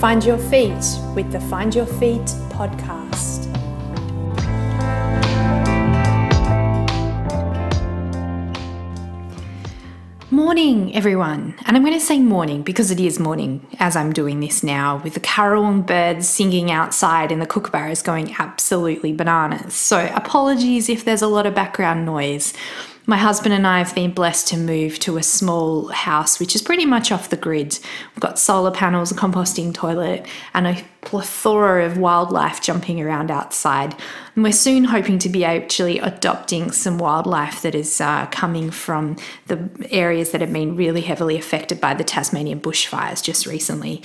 Find your feet with the Find Your Feet podcast. Morning, everyone. And I'm going to say morning because it is morning as I'm doing this now, with the carillon birds singing outside and the kookaburras going absolutely bananas. So, apologies if there's a lot of background noise. My husband and I have been blessed to move to a small house which is pretty much off the grid. We've got solar panels, a composting toilet, and a plethora of wildlife jumping around outside. And we're soon hoping to be actually adopting some wildlife that is uh, coming from the areas that have been really heavily affected by the Tasmanian bushfires just recently.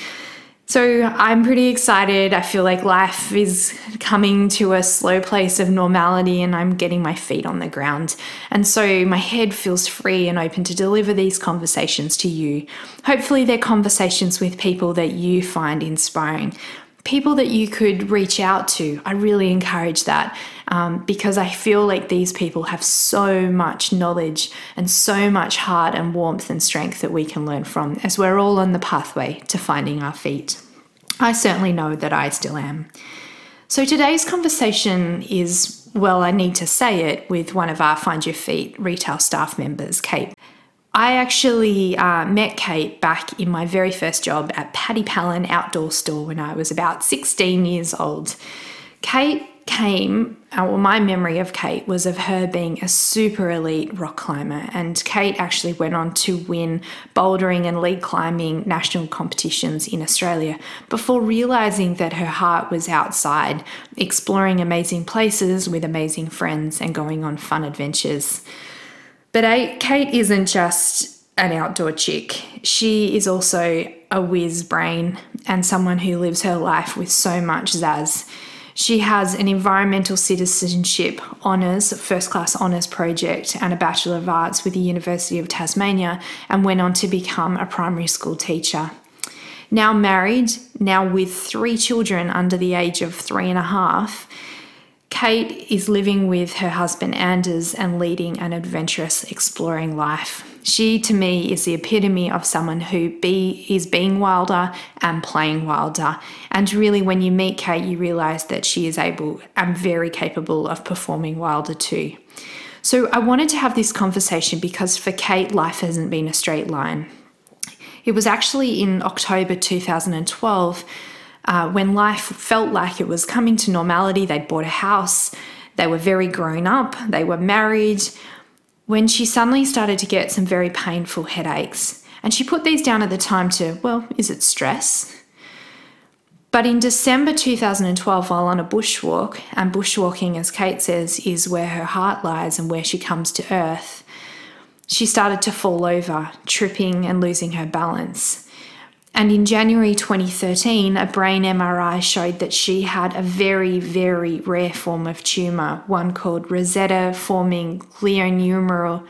So I'm pretty excited. I feel like life is coming to a slow place of normality and I'm getting my feet on the ground. And so my head feels free and open to deliver these conversations to you. Hopefully, they're conversations with people that you find inspiring, people that you could reach out to. I really encourage that um, because I feel like these people have so much knowledge and so much heart and warmth and strength that we can learn from as we're all on the pathway to finding our feet. I certainly know that I still am. So today's conversation is, well, I need to say it, with one of our Find Your Feet retail staff members, Kate. I actually uh, met Kate back in my very first job at Paddy Pallin Outdoor Store when I was about 16 years old. Kate came, uh, well, my memory of Kate was of her being a super elite rock climber. And Kate actually went on to win bouldering and lead climbing national competitions in Australia before realizing that her heart was outside, exploring amazing places with amazing friends and going on fun adventures. But Kate isn't just an outdoor chick. She is also a whiz brain and someone who lives her life with so much zazz. She has an environmental citizenship honours, first class honours project, and a Bachelor of Arts with the University of Tasmania, and went on to become a primary school teacher. Now married, now with three children under the age of three and a half, Kate is living with her husband Anders and leading an adventurous, exploring life. She, to me, is the epitome of someone who be, is being wilder and playing wilder. And really, when you meet Kate, you realize that she is able and very capable of performing wilder too. So, I wanted to have this conversation because for Kate, life hasn't been a straight line. It was actually in October 2012 uh, when life felt like it was coming to normality. They'd bought a house, they were very grown up, they were married. When she suddenly started to get some very painful headaches, and she put these down at the time to, well, is it stress? But in December 2012, while on a bushwalk, and bushwalking, as Kate says, is where her heart lies and where she comes to earth, she started to fall over, tripping and losing her balance. And in January 2013, a brain MRI showed that she had a very, very rare form of tumour, one called rosette forming glioneural,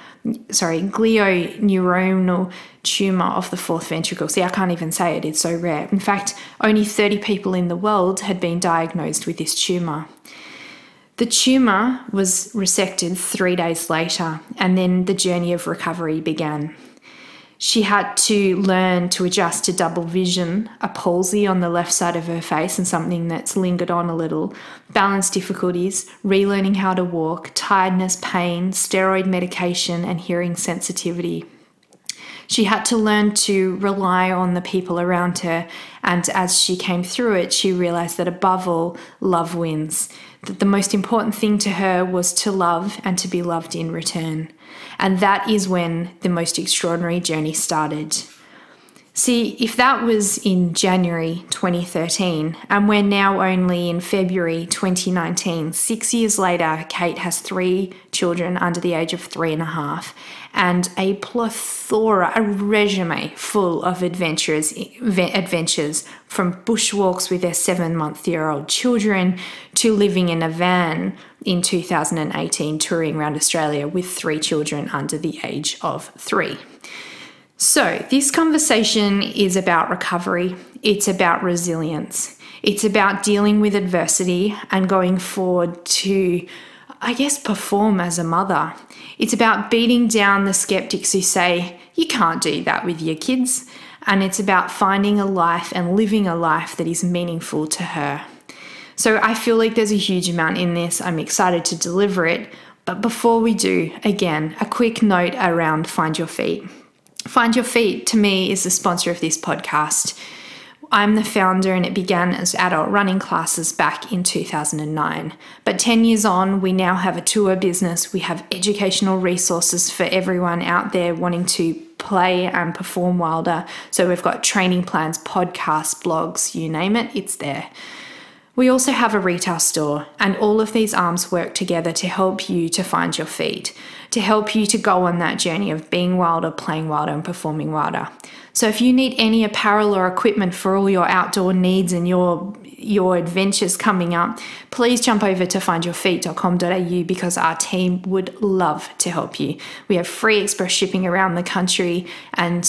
sorry, glioneuronal tumour of the fourth ventricle. See, I can't even say it, it's so rare. In fact, only 30 people in the world had been diagnosed with this tumour. The tumour was resected three days later, and then the journey of recovery began. She had to learn to adjust to double vision, a palsy on the left side of her face, and something that's lingered on a little, balance difficulties, relearning how to walk, tiredness, pain, steroid medication, and hearing sensitivity. She had to learn to rely on the people around her, and as she came through it, she realized that above all, love wins. That the most important thing to her was to love and to be loved in return. And that is when the most extraordinary journey started. See, if that was in January 2013, and we're now only in February 2019, six years later, Kate has three children under the age of three and a half, and a plethora, a resume full of adventures, adventures from bushwalks with their seven month year old children to living in a van in 2018, touring around Australia with three children under the age of three. So, this conversation is about recovery, it's about resilience, it's about dealing with adversity and going forward to, I guess, perform as a mother. It's about beating down the skeptics who say, you can't do that with your kids. and it's about finding a life and living a life that is meaningful to her. So I feel like there's a huge amount in this. I'm excited to deliver it. But before we do, again, a quick note around Find Your Feet. Find Your Feet to me is the sponsor of this podcast. I'm the founder, and it began as adult running classes back in 2009. But 10 years on, we now have a tour business. We have educational resources for everyone out there wanting to play and perform wilder. So we've got training plans, podcasts, blogs, you name it, it's there. We also have a retail store, and all of these arms work together to help you to find your feet, to help you to go on that journey of being wilder, playing wilder, and performing wilder. So if you need any apparel or equipment for all your outdoor needs and your your adventures coming up, please jump over to findyourfeet.com.au because our team would love to help you. We have free express shipping around the country and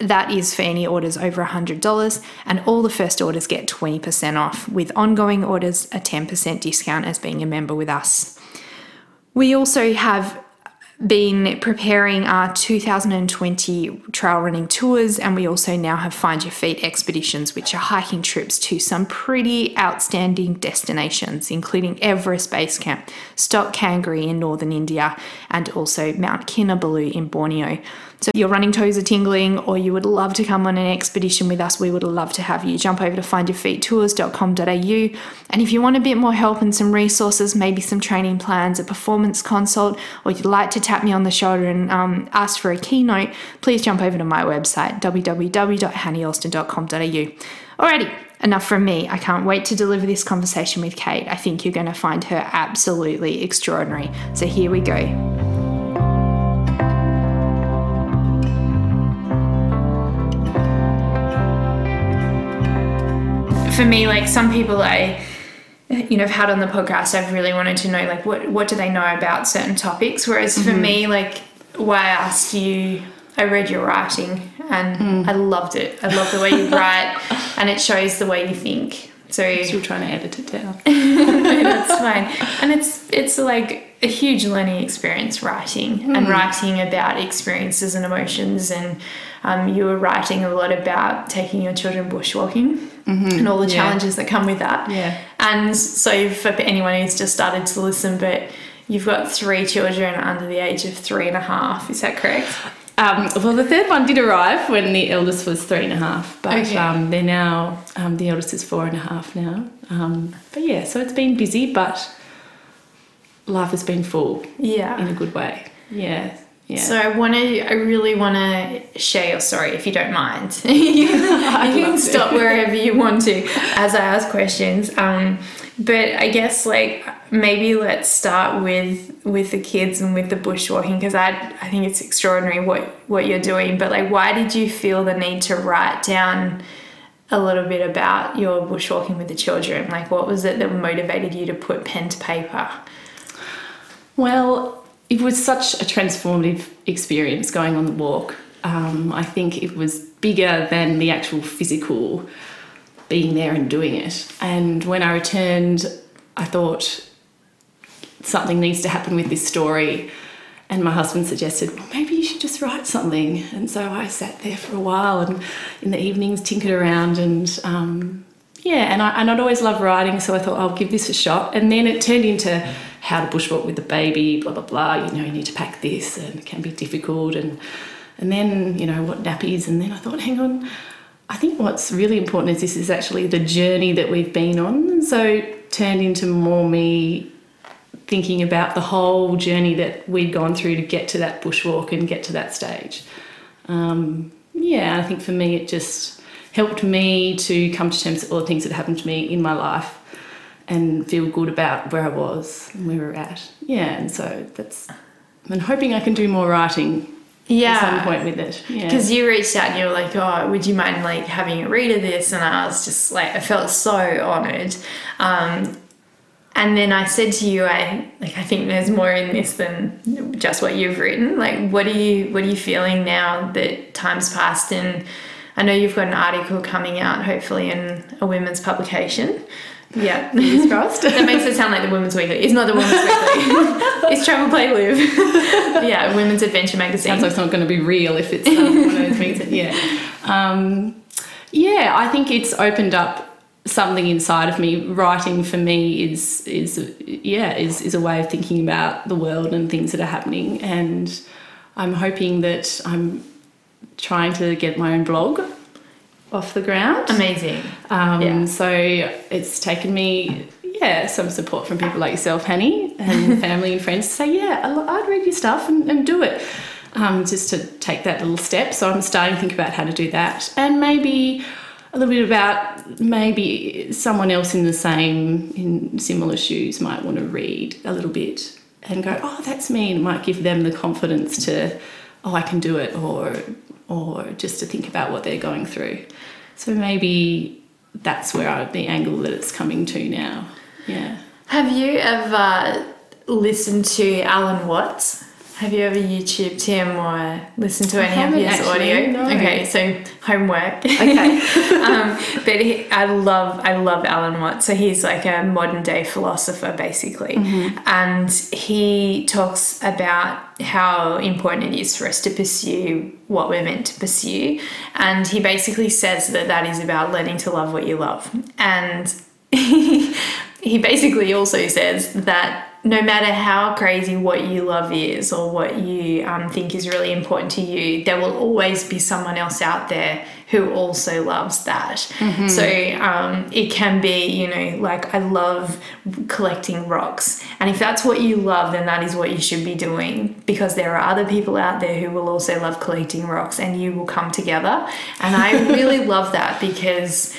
that is for any orders over $100, and all the first orders get 20% off, with ongoing orders a 10% discount as being a member with us. We also have been preparing our 2020 trail running tours, and we also now have Find Your Feet expeditions, which are hiking trips to some pretty outstanding destinations, including Everest Base Camp, Stok Kangri in northern India, and also Mount Kinabalu in Borneo. So, if your running toes are tingling, or you would love to come on an expedition with us, we would love to have you. Jump over to findyourfeettours.com.au. And if you want a bit more help and some resources, maybe some training plans, a performance consult, or you'd like to tap me on the shoulder and um, ask for a keynote, please jump over to my website, www.hannyallston.com.au. Alrighty, enough from me. I can't wait to deliver this conversation with Kate. I think you're going to find her absolutely extraordinary. So here we go. For me, like some people I you know have had on the podcast, I've really wanted to know like what what do they know about certain topics. Whereas for mm-hmm. me, like why I asked you, I read your writing and mm. I loved it. I love the way you write, and it shows the way you think. So you're trying to edit it down. that's fine, and it's it's like a huge learning experience writing mm. and writing about experiences and emotions and um, you were writing a lot about taking your children bushwalking mm-hmm. and all the challenges yeah. that come with that. Yeah. And so for anyone who's just started to listen, but you've got three children under the age of three and a half. Is that correct? Um, well, the third one did arrive when the eldest was three and a half, but okay. um, they're now um, the eldest is four and a half now. Um, but yeah, so it's been busy, but life has been full. Yeah, in a good way. Yeah. Yeah. So I want to, I really want to share your story if you don't mind. you can stop wherever you want to as I ask questions. Um, but I guess like maybe let's start with with the kids and with the bushwalking because I I think it's extraordinary what what you're doing. But like, why did you feel the need to write down? a little bit about your bushwalking with the children like what was it that motivated you to put pen to paper well it was such a transformative experience going on the walk. Um, I think it was bigger than the actual physical being there and doing it. And when I returned, I thought something needs to happen with this story. And my husband suggested, well, maybe you should just write something. And so I sat there for a while and in the evenings tinkered around and um, yeah, and, I, and I'd always loved writing, so I thought I'll give this a shot. And then it turned into how to bushwalk with the baby, blah blah blah. You know, you need to pack this, and it can be difficult. And and then you know what nappies. And then I thought, hang on, I think what's really important is this is actually the journey that we've been on. And so turned into more me thinking about the whole journey that we'd gone through to get to that bushwalk and get to that stage. Um, yeah, I think for me it just helped me to come to terms with all the things that happened to me in my life and feel good about where I was and where we are at. Yeah, and so that's. I'm hoping I can do more writing. Yeah. At some point with it. Because you reached out and you were like, "Oh, would you mind like having a read of this?" And I was just like, I felt so honoured. Um, and then I said to you, I like I think there's more in this than just what you've written. Like, what are you what are you feeling now that time's passed? And I know you've got an article coming out, hopefully in a women's publication. Yeah. Fingers crossed. That makes it sound like the Women's Weekly. It's not the Women's Weekly. it's Travel Play Live. yeah, Women's Adventure Magazine. Sounds like it's not going to be real if it's um, one of those things. That, yeah, um, yeah. I think it's opened up something inside of me. Writing for me is is yeah is is a way of thinking about the world and things that are happening, and I'm hoping that I'm trying to get my own blog off the ground. Amazing. Um, Yeah. So it's taken me, yeah, some support from people like yourself, Hanny, and family and friends to say, yeah, I'd read your stuff and, and do it. Um, just to take that little step. So I'm starting to think about how to do that. And maybe a little bit about maybe someone else in the same, in similar shoes might want to read a little bit and go, oh, that's me. And it might give them the confidence to, oh, I can do it, or, or just to think about what they're going through. So maybe that's where I, the angle that it's coming to now. Yeah. Have you ever listened to Alan Watts? Have you ever YouTubed him or listened to I any of his audio? no. Okay, so homework. Okay. um, but he, I love I love Alan Watts. So he's like a modern day philosopher basically, and he talks about how important it is for us to pursue what we're meant to pursue, and he basically says that that is about learning to love what you love, and he basically also says that no matter how crazy what you love is or what you um, think is really important to you, there will always be someone else out there who also loves that. So um, it can be, you know, like I love collecting rocks. And if that's what you love, then that is what you should be doing because there are other people out there who will also love collecting rocks and you will come together. And I really love that because,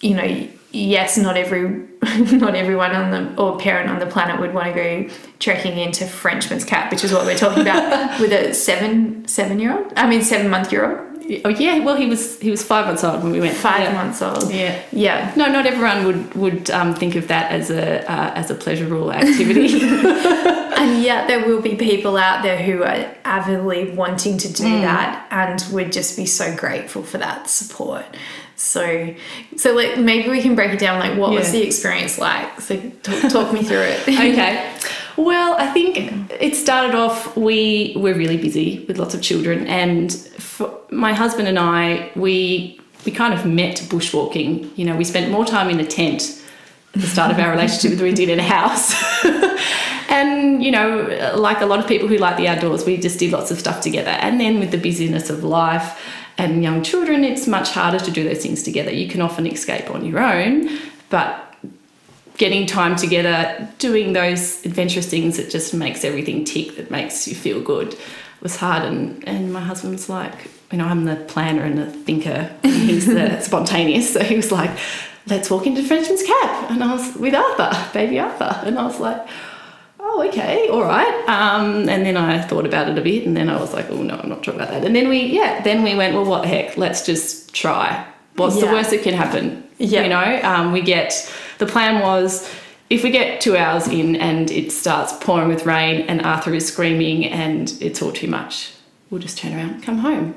you know, yes, not every not everyone on the or parent on the planet would want to go trekking into Frenchman's Cap, which is what we're talking about with a seven seven year old. I mean seven month year old, oh yeah. Well, he was he was five months old when we went. five yeah. months old. Yeah. Yeah. No, not everyone would would um, think of that as a uh, as a pleasurable activity. And yet there will be people out there who are avidly wanting to do that and would just be so grateful for that support. So, so like maybe we can break it down. Like, what was the experience like? So, talk, talk me through it. okay. Well, I think it started off. We were really busy with lots of children, and my husband and I, we we kind of met bushwalking. You know, we spent more time in a tent at the start of our relationship than we did in a house. and you know, like a lot of people who like the outdoors, we just did lots of stuff together. And then with the busyness of life and young children, it's much harder to do those things together. You can often escape on your own, but getting time together, doing those adventurous things that just makes everything tick, that makes you feel good, was hard. And, and my husband's like, you know, I'm the planner and the thinker, and he's the spontaneous. So he was like, let's walk into Frenchman's Cap. And I was with Arthur, baby Arthur. And I was like, oh, okay, all right. Um, and then I thought about it a bit, and then I was like, oh no, I'm not sure about that. And then we, yeah, then we went, well, what the heck? Let's just try. What's the worst that can happen? Yeah. You know, um, we get the plan was if we get two hours in and it starts pouring with rain and Arthur is screaming and it's all too much, we'll just turn around and come home.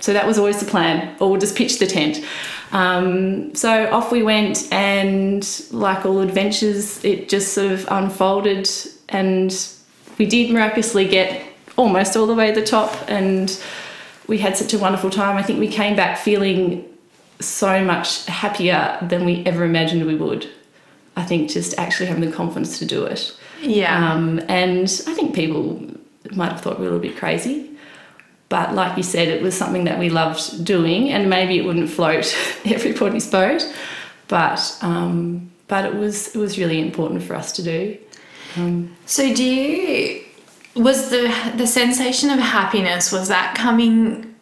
So that was always the plan, or we'll just pitch the tent. Um, so off we went, and like all adventures, it just sort of unfolded, and we did miraculously get almost all the way to the top, and we had such a wonderful time. I think we came back feeling so much happier than we ever imagined we would. I think just actually having the confidence to do it. Yeah. Um, and I think people might have thought we were a little bit crazy. But like you said, it was something that we loved doing, and maybe it wouldn't float everybody's boat, but um, but it was it was really important for us to do. Um, So do you was the the sensation of happiness was that coming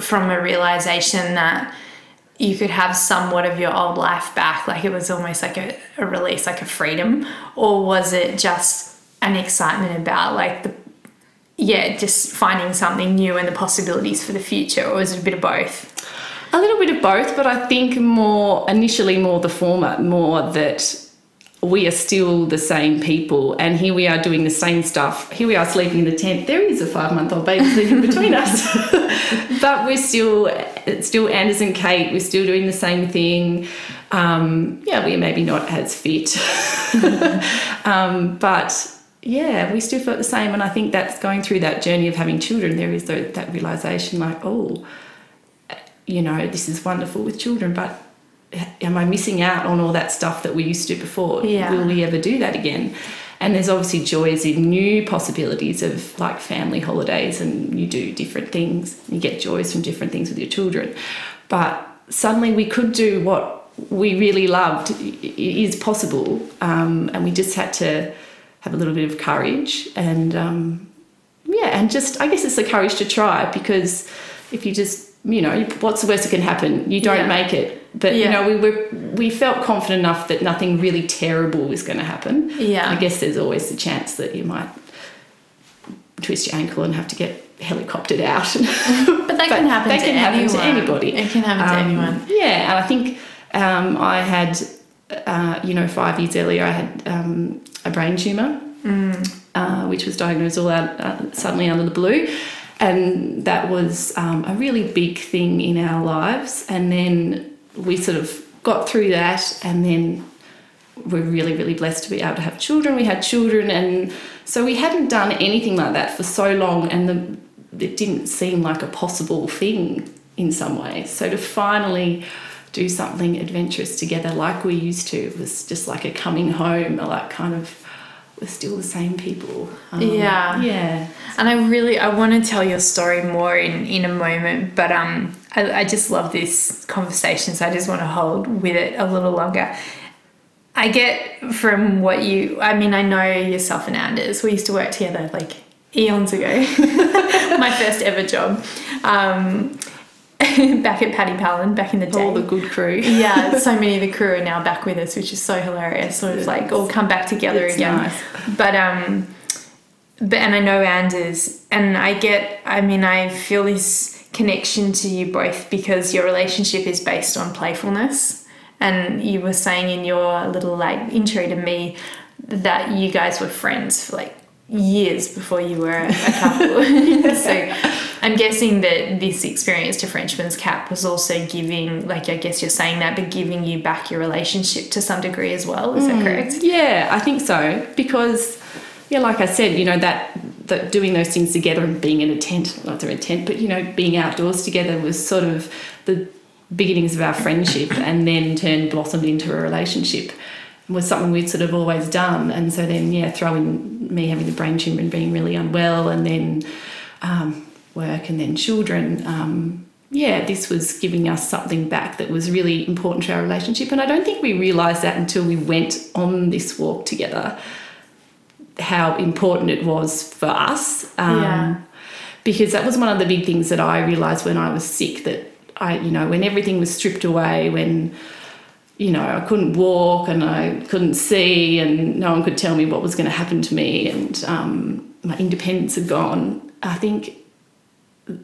from a realization that you could have somewhat of your old life back like it was almost like a, a release like a freedom? Or was it just an excitement about like the yeah just finding something new and the possibilities for the future? Or was it a bit of both? A little bit of both, but I think more initially more the former, more that we are still the same people and here we are doing the same stuff. Here we are sleeping in the tent. There is a five month old baby sleeping between us. But we're still still anders and kate we're still doing the same thing. Um, yeah we're maybe not as fit. Um, but yeah we still felt the same and i think that's going through that journey of having children. There is that realization like oh you know this is wonderful with children but am I missing out on all that stuff that we used to do before? Yeah. Will we ever do that again? And there's obviously joys in new possibilities of like family holidays and you do different things. You get joys from different things with your children. But suddenly we could do what we really loved it is possible. Um, and we just had to have a little bit of courage and um, yeah, and just I guess it's the courage to try because if you just you know what's the worst that can happen? You don't Yeah. make it but Yeah. you know we were we felt confident enough that nothing really terrible was going to happen Yeah. i guess there's always the chance that you might twist your ankle and have to get helicoptered out But that can happen that to can happen to anybody It can happen to Um, anyone. yeah and i think um, i had uh, you know five years earlier i had um, a brain tumor Mm. uh, which was diagnosed all out uh, suddenly out of the blue. And that was um, a really big thing in our lives. And then we sort of got through that, and then we're really, really blessed to be able to have children. We had children, and so we hadn't done anything like that for so long, and the, it didn't seem like a possible thing in some ways. So to finally do something adventurous together like we used to was just like a coming home, like kind of we're still the same people. Um, Yeah. Yeah. And I really I want to tell your story more in in a moment, but um I, I just love this conversation, so I just want to hold with it a little longer. I get from what you I mean I know yourself and Anders. We used to work together like eons ago. My first ever job. Um back at Paddy Pallin back in the day. All the good crew. yeah, so many of the crew are now back with us, which is so hilarious. Sort of like all come back together It's again. nice. But um, but and I know Anders, and I get. I mean, I feel this connection to you both because your relationship is based on playfulness, and you were saying in your little like intro to me that you guys were friends for like years before you were a couple. so I'm guessing that this experience to Frenchman's Cap was also giving, like, I guess you're saying that, but giving you back your relationship to some degree as well. Is that mm, correct? Yeah, I think so because yeah, like I said, you know that that doing those things together and being in a tent, not they're a tent, but you know being outdoors together was sort of the beginnings of our friendship, and then turned blossomed into a relationship. Was something we'd sort of always done, and so then yeah, throw in me having the brain tumor and being really unwell, and then um, work, and then children. Um, yeah, this was giving us something back that was really important to our relationship. And I don't think we realised that until we went on this walk together, how important it was for us. Um, Yeah. Because that was one of the big things that I realised when I was sick that I, you know, when everything was stripped away, when, you know, I couldn't walk and I couldn't see and no one could tell me what was going to happen to me and um, my independence had gone, I think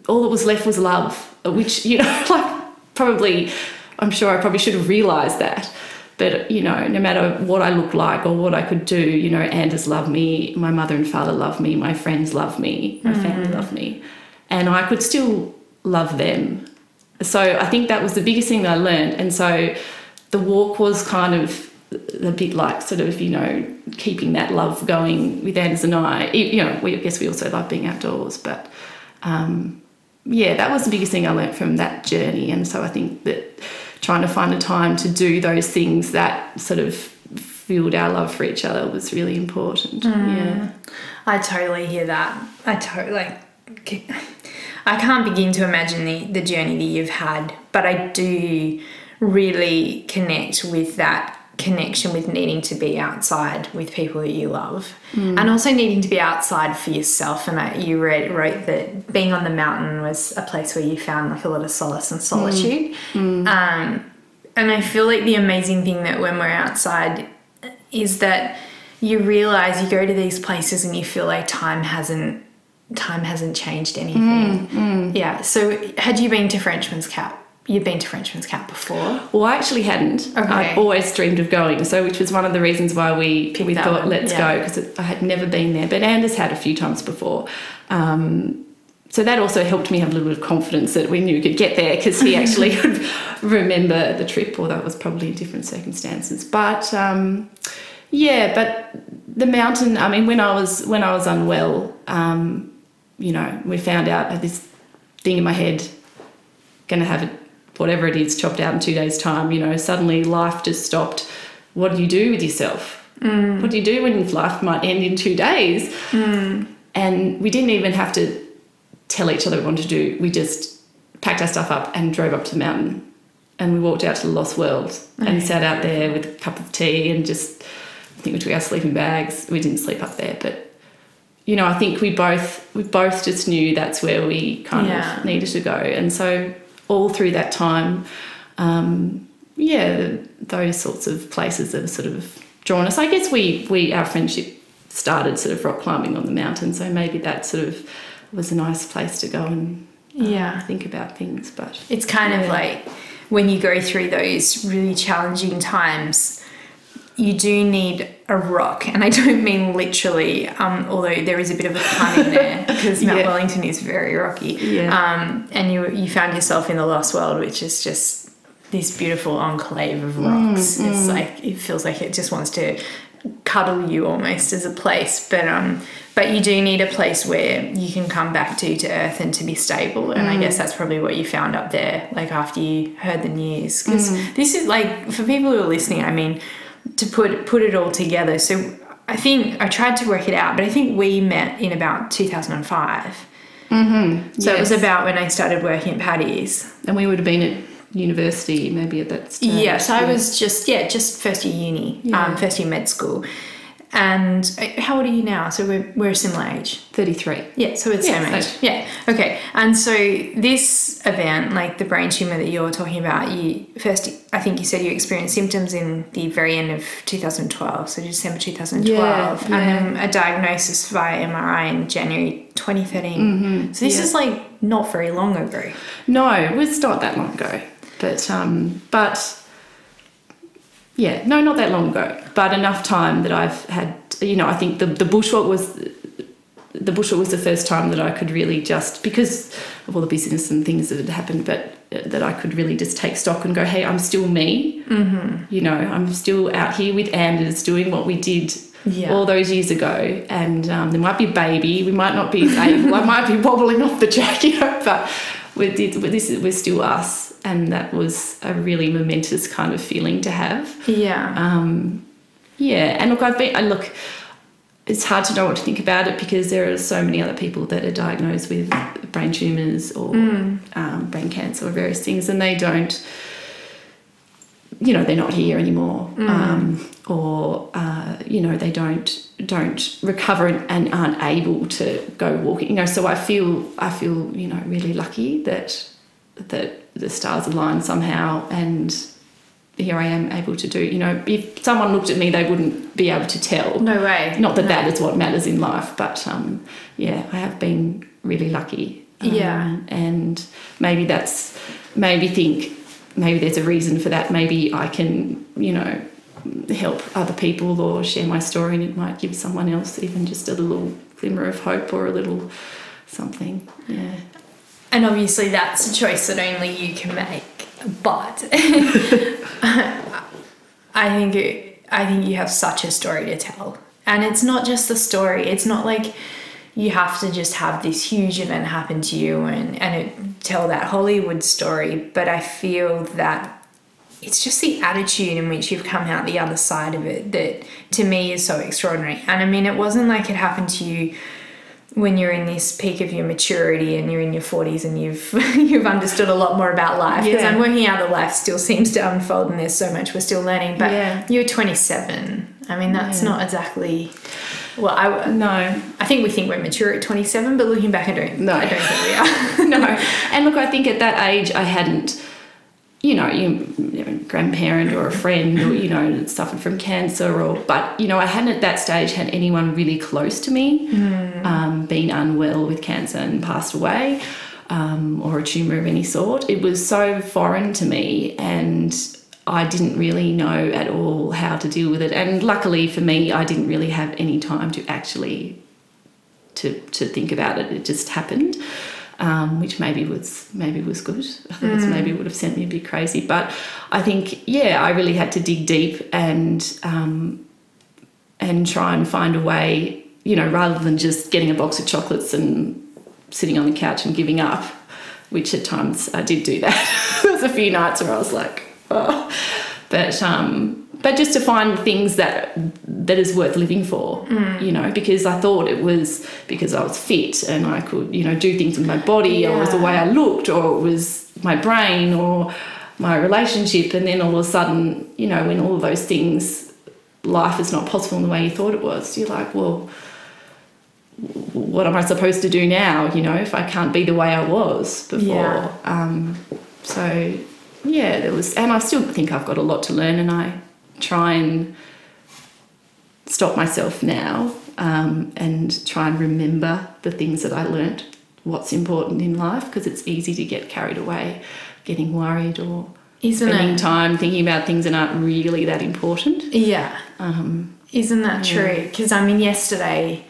all that was left was love, which, you know, like probably, I'm sure I probably should have realised that. But, you know, no matter what I looked like or what I could do, you know, Anders loved me, my mother and father loved me, my friends loved me, my family loved me. And I could still love them. So I think that was the biggest thing that I learned. And so the walk was kind of a bit like sort of, you know, keeping that love going with Anders and I. You know, we, I guess we also love being outdoors, but um, yeah, that was the biggest thing I learnt from that journey. And so I think that trying to find a time to do those things that sort of fueled our love for each other was really important. Yeah. I totally hear that. I totally. I can't begin to imagine the, the journey that you've had, but I do really connect with that connection with needing to be outside with people that you love. Mm. And also needing to be outside for yourself. And I, you read, wrote that being on the mountain was a place where you found like a lot of solace and solitude. Mm. Mm. Um, and i feel like the amazing thing that when we're outside is that you realize you go to these places and you feel like time hasn't time hasn't changed anything. Yeah. So had you been to Frenchman's Cap you've been to Frenchman's Cap before. Well, I actually hadn't. Okay. I'd always dreamed of going, so which was one of the reasons why we we thought one, let's yeah. go because I had never been there, but Anders had a few times before. Um, so that also helped me have a little bit of confidence that we knew we could get there because he actually could remember the trip, or that was probably in different circumstances. But um, yeah, but the mountain. I mean, when I was when I was unwell, um, you know, we found out I had this thing in my head, going to have it, whatever it is, chopped out in two days' time. You know, suddenly life just stopped. What do you do with yourself? Mm. What do you do when life might end in two days? Mm. And we didn't even have to tell each other what we wanted to do. We just packed our stuff up and drove up to the mountain. And we walked out to the Lost World and sat out there with a cup of tea and just, I think we took our sleeping bags. We didn't sleep up there, but you know, I think we both we both just knew that's where we kind Yeah. of needed to go. And so all through that time, um, yeah, those sorts of places have sort of drawn us. I guess we we our friendship started sort of rock climbing on the mountain, so maybe that sort of was a nice place to go and uh, Yeah. think about things. But It's kind of like when you go through those really challenging times, you do need a rock. And I don't mean literally, um, although there is a bit of a pun in there because Mount Yeah. Wellington is very rocky. Yeah. Um, and you, you found yourself in the Lost World, which is just this beautiful enclave of rocks. It's like, it feels like it just wants to cuddle you almost as a place. But, um, but you do need a place where you can come back to to earth and to be stable and i guess that's probably what you found up there like after you heard the news because this is like for people who are listening i mean to put put it all together. So i think i tried to work it out but i think we met in about 2005 mm-hmm. so it was about when i started working at Paddy's, and we would have been at university maybe at that stage. yeah so i was just yeah just first year uni um, first year med school and uh, how old are you now so we're, we're a similar age thirty three. Yeah, so it's Yeah, same age. so- Yeah. Okay. And so this event, like the brain tumor that you're talking about, you first I think you said you experienced symptoms in the very end of 2012, so December 2012, Yeah, and then a diagnosis via MRI in January 2013. Mm-hmm. So this yeah. is like not very long ago. No, it was not that long ago. But um, but yeah, no, not that long ago. But enough time that I've had. You know, I think the the bushwalk was the bushwalk was the first time that I could really just because of all the business and things that had happened, but uh, that I could really just take stock and go, hey, I'm still me. Mm-hmm. You know, I'm still out here with Anders doing what we did. Yeah. All those years ago, and um, there might be a baby. We might not be able. I might be wobbling off the jack, you know. But we did. This is, we're still us, and that was a really momentous kind of feeling to have. Yeah. Um, yeah, and look, I've been. I look, it's hard to know what to think about it because there are so many other people that are diagnosed with brain tumors or um, brain cancer or various things, and they don't. You know, they're not here anymore, um, or uh, you know, they don't don't recover and, aren't able to go walking. You know, so I feel I feel you know really lucky that that the stars aligned somehow and here I am able to do. You know, if someone looked at me, they wouldn't be able to tell. no way. Not that No. that is what matters in life, but um, yeah, I have been really lucky. Um, Yeah. And maybe that's, maybe think, maybe there's a reason for that. Maybe I can, you know, help other people or share my story and it might give someone else even just a little glimmer of hope or a little something. Yeah. And obviously, that's a choice that only you can make. But I think it, I think you have such a story to tell, and it's not just the story. It's not like you have to just have this huge event happen to you and and it, tell that Hollywood story. But I feel that it's just the attitude in which you've come out the other side of it that to me is so extraordinary. And I mean, it wasn't like it happened to you when you're in this peak of your maturity and you're in your 40s and you've you've understood a lot more about life because Yeah. I'm working out that life still seems to unfold and there's so much we're still learning but Yeah. you're 27 I mean that's Yeah. not exactly well I, No, I think we think we're mature at 27 but looking back I don't No. I don't think we are no. And look, I think at that age, I hadn't, you know, you, you know, grandparent or a friend or you know suffered from cancer or, but you know, I hadn't at that stage had anyone really close to me, um, been unwell with cancer and passed away. um, or a tumour of any sort. It was so foreign to me, and I didn't really know at all how to deal with it. And luckily for me, I didn't really have any time to actually to to think about it. It just happened. Um, which maybe was maybe was good. Mm. maybe would have sent me a bit crazy, but I think yeah, I really had to dig deep and um, and try and find a way, you know, rather than just getting a box of chocolates and sitting on the couch and giving up, which at times I did do that. there was a few nights where I was like. but um, but just to find things that that is worth living for, mm. you know, because I thought it was because I was fit and I could, you know, do things with my body, yeah. or it was the way I looked, or it was my brain, or my relationship, and then all of a sudden, you know, when all of those things, life is not possible in the way you thought it was, you're like, well, what am I supposed to do now? You know, if I can't be the way I was before. Yeah. Um, so yeah, there was, and I still think I've got a lot to learn, and I try and stop myself now um, and try and remember the things that I learnt, what's important in life, because it's easy to get carried away, getting worried or Isn't spending it? time thinking about things that aren't really that important. Yeah. Um, Isn't that yeah. true? Because I mean, yesterday,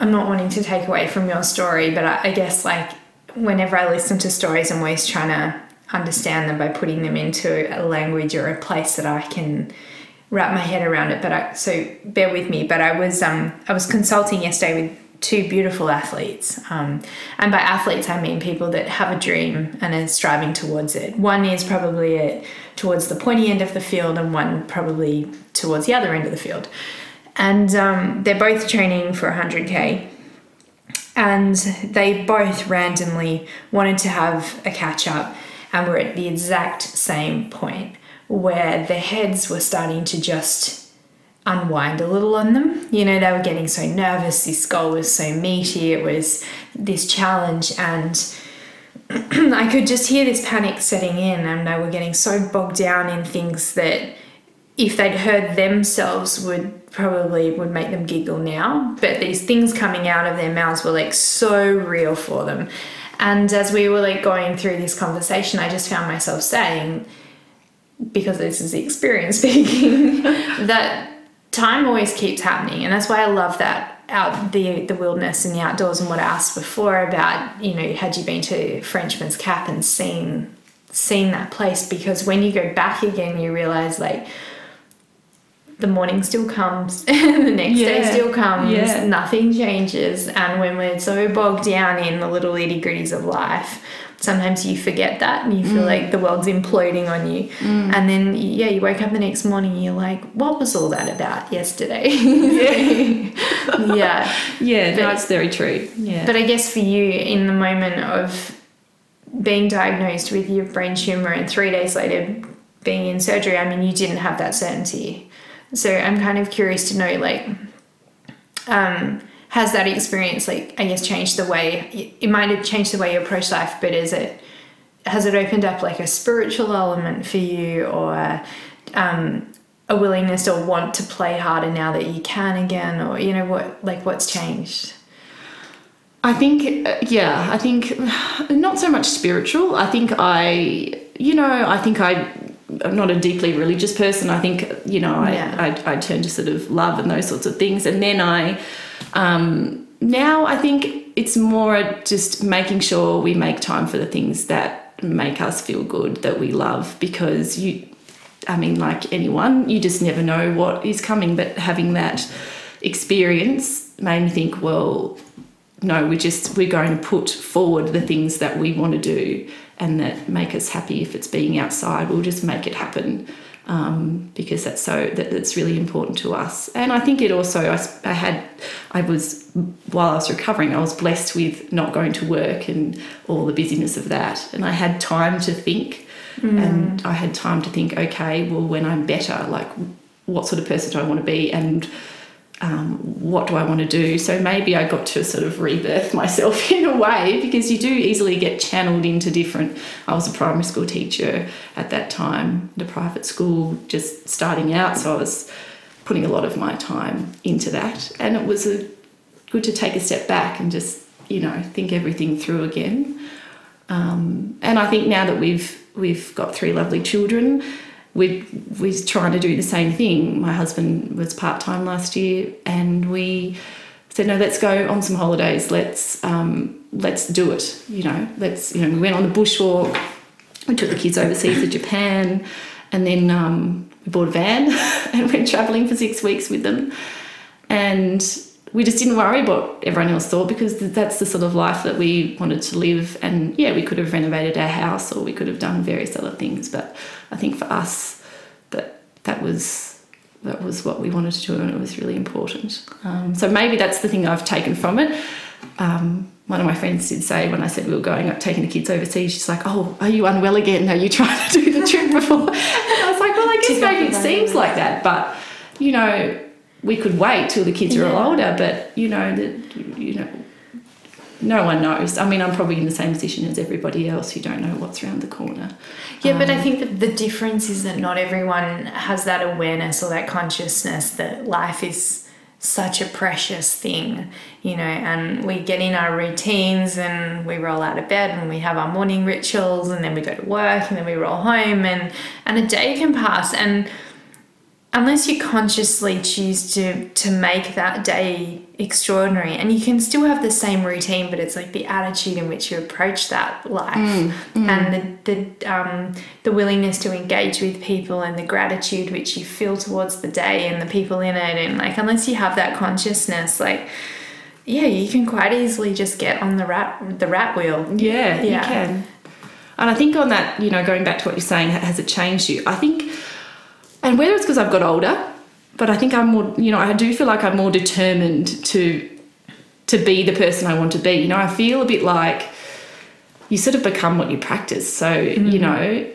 I'm not wanting to take away from your story, but I, I guess like whenever I listen to stories, I'm always trying to understand them by putting them into a language or a place that I can wrap my head around it. But I, so bear with me. But I was um, I was consulting yesterday with two beautiful athletes, um, and by athletes I mean people that have a dream and are striving towards it. One is probably at, towards the pointy end of the field, and one probably towards the other end of the field. And um, they're both training for 100k. And they both randomly wanted to have a catch up and we're at the exact same point where the heads were starting to just unwind a little on them. You know, they were getting so nervous, this goal was so meaty, it was this challenge, and I could just hear this panic setting in, and they were getting so bogged down in things that if they'd heard themselves would probably would make them giggle now but these things coming out of their mouths were like so real for them and as we were like going through this conversation i just found myself saying because this is the experience speaking, that time always keeps happening. And that's why I love that out the the wilderness and the outdoors and what I asked before about, you know, had you been to Frenchman's Cap and seen seen that place because when you go back again you realize like the morning still comes and the next yeah. day still comes yeah. nothing changes and when we're so bogged down in the little itty gritties of life sometimes you forget that and you feel mm. like the world's imploding on you. Mm. And then, yeah, you wake up the next morning and you're like, what was all that about yesterday? yeah. yeah. Yeah, but, no, very true. Yeah. But I guess for you, in the moment of being diagnosed with your brain tumor and three days later being in surgery, I mean, you didn't have that certainty. So I'm kind of curious to know, like, um, has that experience like i guess changed the way it might have changed the way you approach life but is it has it opened up like a spiritual element for you or um, a willingness or want to play harder now that you can again? Or you know what like what's changed? I think uh, yeah i think not so much spiritual. I think i you know i think i I'm not a deeply religious person. I think, you know, I, yeah. I, I, turn to sort of love and those sorts of things. And then I, um, now I think it's more just making sure we make time for the things that make us feel good, that we love, because you, I mean, like anyone, you just never know what is coming. But having that experience made me think, well, no, we're just we're going to put forward the things that we want to do and that make us happy. If it's being outside, we'll just make it happen um, because that's so that, that's really important to us. And I think it also I, I, had I was while I was recovering, I was blessed with not going to work and all the busyness of that, and I had time to think. Mm. And I had time to think, okay, well, when I'm better, like, what sort of person do I want to be? And um, what do I want to do? So maybe I got to sort of rebirth myself in a way because you do easily get channeled into different. I was a primary school teacher at that time, the private school, just starting out, so I was putting a lot of my time into that, and it was a, good to take a step back and just you know think everything through again. Um, and I think now that we've we've got three lovely children, we we're trying to do the same thing. My husband was part time last year, and we said, no, let's go on some holidays. Let's um, let's do it. You know, let's you know. We went on the bushwalk. We took the kids overseas to Japan, and then um, we bought a van and went traveling for six weeks with them. And we just didn't worry what everyone else thought because that's the sort of life that we wanted to live. And yeah, we could have renovated our house or we could have done various other things. But I think for us, that that was that was what we wanted to do and it was really important. Um, so maybe that's the thing I've taken from it. Um, one of my friends did say when I said we were going up taking the kids overseas, she's like, "Oh, are you unwell again? Are you trying to do the trip before?" and I was like, "Well, I guess maybe it seems like that, but you know." We could wait till the kids are all older, but you know that you know no one knows. I mean, I'm probably in the same position as everybody else who don't know what's around the corner. Yeah, um, but I um, think that the difference is that not everyone has that awareness or that consciousness that life is such a precious thing, you know, and we get in our routines and we roll out of bed and we have our morning rituals and then we go to work and then we roll home and and a day can pass and unless you consciously choose to to make that day extraordinary and you can still have the same routine but it's like the attitude in which you approach that life mm, mm. and the the, um, the willingness to engage with people and the gratitude which you feel towards the day and the people in it and like unless you have that consciousness like yeah you can quite easily just get on the rat the rat wheel yeah, yeah. you can and i think on that you know going back to what you're saying has it changed you i think and whether it's because I've got older, but I think I'm more, you know, I do feel like I'm more determined to to be the person I want to be. You know, I feel a bit like you sort of become what you practice. So, mm-hmm. you know,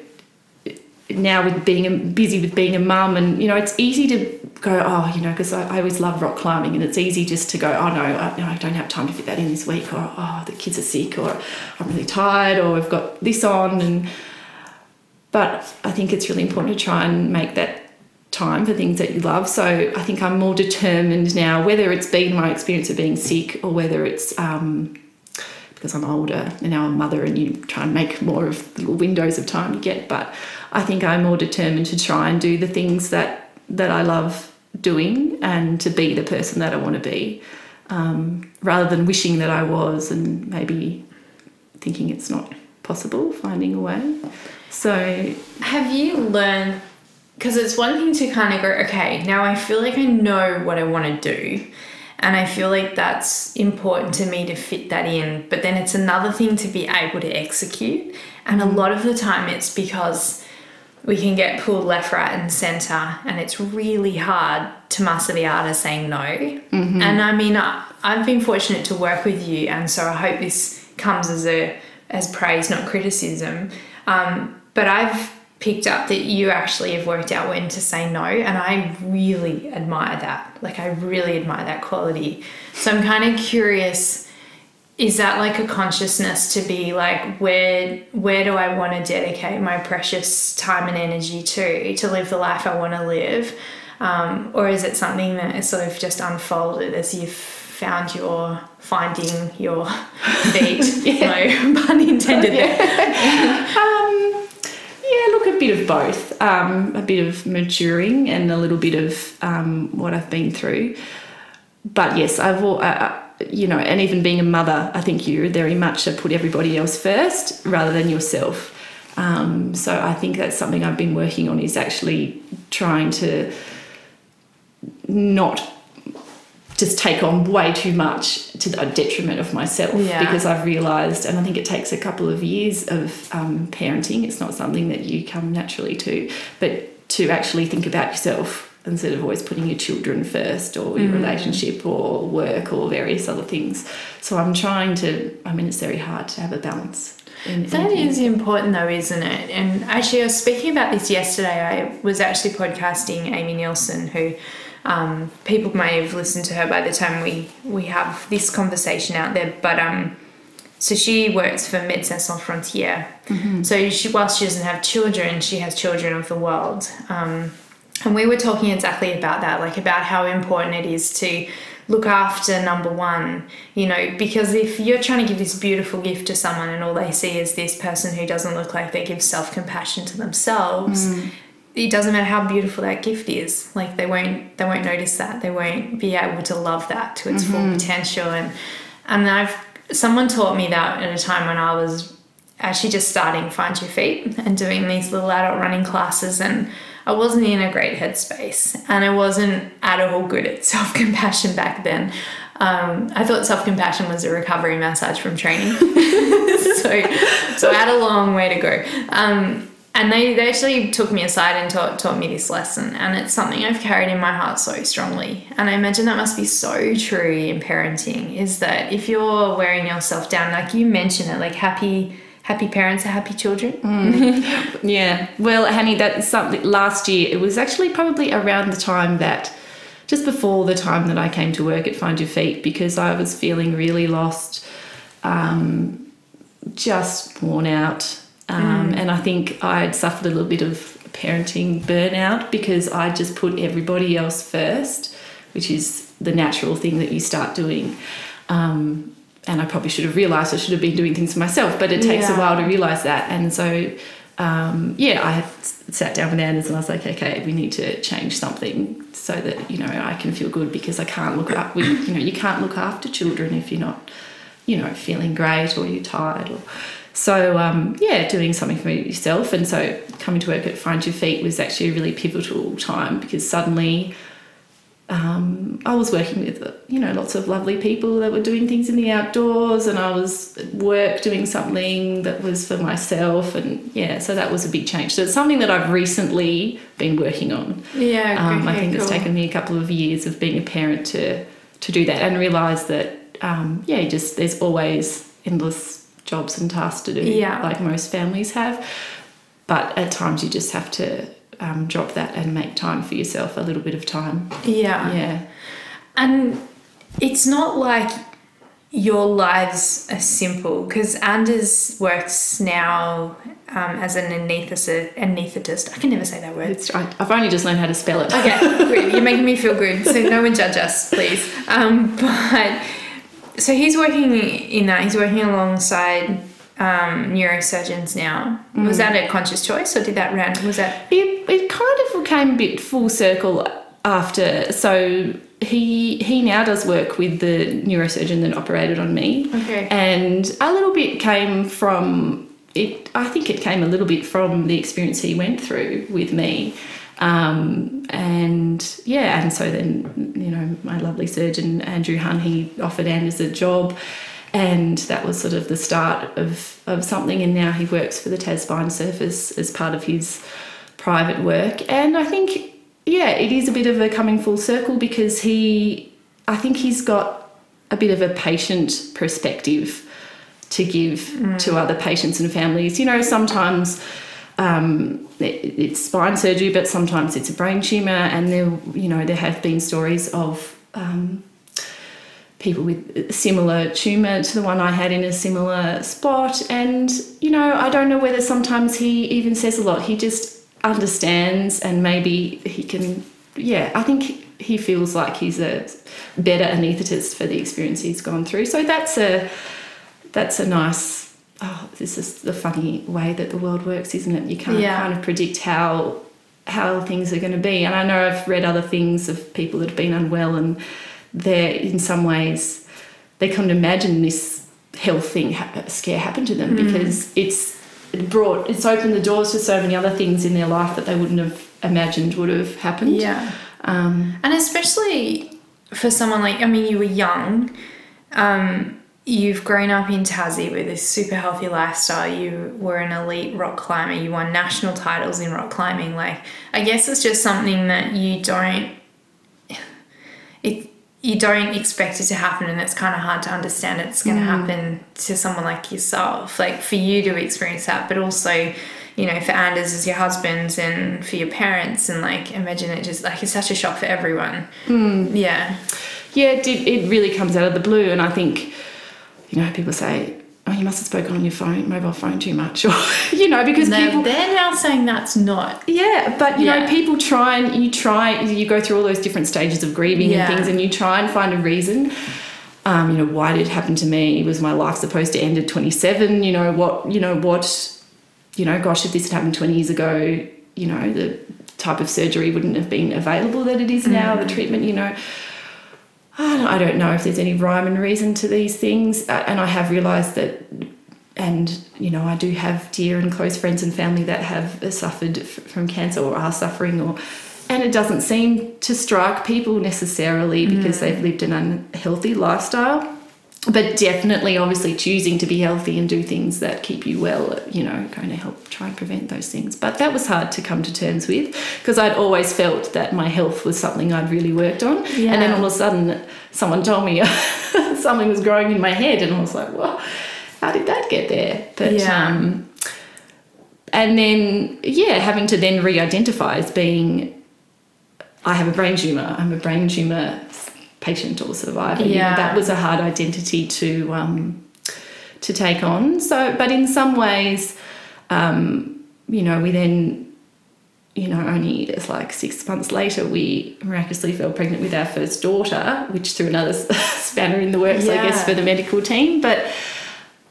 now with being busy with being a mum and you know it's easy to go oh you know because I, I, always love rock climbing and it's easy just to go oh no I, you know, I don't have time to fit that in this week or oh the kids are sick or I'm really tired or we've got this on and but I think it's really important to try and make that time for things that you love. So I think I'm more determined now, whether it's been my experience of being sick or whether it's um, because I'm older and now I'm a mother and you try and make more of the little windows of time you get. But I think I'm more determined to try and do the things that that I love doing and to be the person that I want to be, um, rather than wishing that I was and maybe thinking it's not possible, finding a way. So, have you learned? Because it's one thing to kind of go, okay, now I feel like I know what I want to do. And I feel like that's important to me to fit that in. But then it's another thing to be able to execute. And a lot of the time it's because we can get pulled left, right, and center. And it's really hard to master the art of saying no. Mm-hmm. And I mean, I, I've been fortunate to work with you. And so I hope this comes as a as praise, not criticism. Um, but I've picked up that you actually have worked out when to say no and I really admire that. Like I really admire that quality. So I'm kind of curious is that like a consciousness to be like where where do I want to dedicate my precious time and energy to to live the life I want to live? Um, or is it something that is sort of just unfolded as you've found your finding your feet? yeah. No pun intended there. um, yeah, look, a bit of both. Um, a bit of maturing and a little bit of um, what I've been through. But yes, I've, uh, uh, you know, and even being a mother, I think you very much have put everybody else first rather than yourself. Um, so I think that's something I've been working on is actually trying to not just take on way too much to the detriment of myself yeah. because I've realized, and I think it takes a couple of years of um, parenting. It's not something that you come naturally to, but to actually think about yourself instead of always putting your children first or your mm. relationship or work or various other things. So I'm trying to, I mean, it's very hard to have a balance. In, that in is important though, isn't it? And actually, I was speaking about this yesterday. I was actually podcasting Amy Nielsen, who um, people may have listened to her by the time we we have this conversation out there, but um, so she works for Médecins Sans Frontières. Mm-hmm. So she, whilst she doesn't have children, she has children of the world. Um, and we were talking exactly about that, like about how important it is to look after number one, you know, because if you're trying to give this beautiful gift to someone and all they see is this person who doesn't look like they give self compassion to themselves, it doesn't matter how beautiful that gift is. Like they won't they won't notice that. They won't be able to love that to its full potential. And and I've someone taught me that at a time when I was actually just starting Find Your Feet and doing these little adult running classes and I wasn't in a great headspace and I wasn't at all good at self compassion back then. Um, I thought self compassion was a recovery massage from training. so, so I had a long way to go. Um, and they, they actually took me aside and taught, taught me this lesson. And it's something I've carried in my heart so strongly. And I imagine that must be so true in parenting is that if you're wearing yourself down, like you mentioned it, like happy happy parents are happy children. Yeah. Well, honey, that's something last year, it was actually probably around the time that, just before the time that I came to work at Find Your Feet, because I was feeling really lost, um, just worn out. Um, And I think I had suffered a little bit of parenting burnout because I just put everybody else first, which is the natural thing that you start doing. Um, and I probably should have realized I should have been doing things for myself, but it takes a while to realize that. And so, um, yeah, I had sat down with Anders and I was like, okay, we need to change something so that you know I can feel good because I can't look up. We, you know, you can't look after children if you're not, you know, feeling great or you're tired or. So um, yeah, doing something for yourself, and so coming to work at Find Your Feet was actually a really pivotal time because suddenly um, I was working with you know lots of lovely people that were doing things in the outdoors, and I was at work doing something that was for myself, and yeah, so that was a big change. So it's something that I've recently been working on. Yeah, Um, I think it's taken me a couple of years of being a parent to to do that and realize that um, yeah, just there's always endless jobs and tasks to do, Yeah. like most families have. But at times you just have to um, drop that and make time for yourself, a little bit of time. Yeah. Yeah. And it's not like your lives are simple because Anders works now um, as an anaesthetist, anaesthetist. I can never say that word. It's, I, I've only just learned how to spell it. Okay. You're making me feel good. So no one judge us, please. Um, but so he's working in that. He's working alongside um, neurosurgeons now. Was that a conscious choice, or did that round? Was that It, it kind of came a bit full circle after. So he he now does work with the neurosurgeon that operated on me. Okay. And a little bit came from it. I think it came a little bit from the experience he went through with me. Um, and yeah, and so then you know my lovely surgeon Andrew Hunn he offered Anders a job. And that was sort of the start of, of something. And now he works for the Tas Spine Service as part of his private work. And I think, yeah, it is a bit of a coming full circle because he, I think he's got a bit of a patient perspective to give to other patients and families. You know, sometimes um, it, it's spine surgery, but sometimes it's a brain tumor, and there, you know, there have been stories of um, people with similar tumor to the one I had in a similar spot. And, you know, I don't know whether sometimes he even says a lot. He just understands and maybe he can, yeah, I think he feels like he's a better anaesthetist for the experience he's gone through. So that's a, that's a nice, oh, this is the funny way that the world works, isn't it? You can't Yeah. kind of predict how how things are going to be. And I know I've read other things of people that have been unwell and they're in some ways they can't imagine this health thing ha- scare happen to them because it's brought it's opened the doors to so many other things in their life that they wouldn't have imagined would have happened. yeah? Um, And especially for someone like, I mean, you were young. Um, you've grown up in Tassie with this super healthy lifestyle. You were an elite rock climber. You won national titles in rock climbing. Like, I guess it's just something that you don't. It you don't expect it to happen, and it's kind of hard to understand it's going to mm. happen to someone like yourself. Like for you to experience that, but also. You know, for Anders as your husband and for your parents, and like imagine it just like it's such a shock for everyone. Mm. Yeah. yeah, it, did, it really comes out of the blue. And I think, you know, people say, oh, you must have spoken on your phone, mobile phone too much, or you know, because No, people. they're now saying that's not. Yeah, but you know, people try and you try, you go through all those different stages of grieving Yeah. and things, and you try and find a reason. Um, you know, why did it happen to me? Was my life supposed to end at 27? You know, what, you know, what, you know, gosh, if this had happened 20 years ago, you know, the type of surgery wouldn't have been available that it is now, the treatment, you know. I don't, know if there's any rhyme and reason to these things. Uh, and I have realised that, and, you know, I do have dear and close friends and family that have suffered from cancer or are suffering or and it doesn't seem to strike people necessarily because they've lived an unhealthy lifestyle but definitely obviously choosing to be healthy and do things that keep you well you know going to help try and prevent those things. But that was hard to come to terms with because i'd always felt that my health was something i'd really worked on. And then all of a sudden someone told me something was growing in my head and i was like well how did that get there? But Yeah. um and then yeah having to then re-identify as being i have a brain tumor i'm a brain tumor patient or survivor You know, Yeah. that was a hard identity to um to take on so but in some ways um you know we then you know only it's like six months later we miraculously fell pregnant with our first daughter which threw another spanner in the works i guess for the medical team but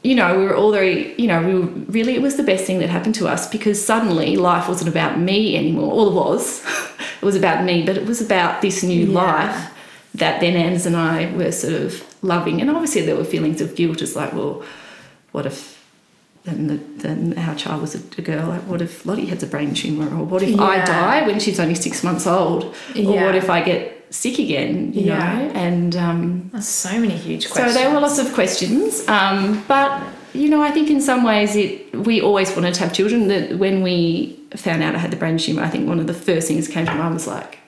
you know, we were all very, you know, we were really, it was the best thing that happened to us because suddenly life wasn't about me anymore. All it was, it was about me, but it was about this new Yeah. life that then Ands and I were sort of loving. And obviously there were feelings of guilt as like, well, what if then, the, then our child was a, girl? Like, what if Lottie has a brain tumour? Or what if I die when she's only six months old? Or Yeah. what if I get sick again, you Yeah. know? And, um, There's so many huge questions. so there were lots of questions, um, but you know, I think in some ways it we always wanted to have children. That when we found out I had the brain tumor, I think one of the first things that came to mind was like,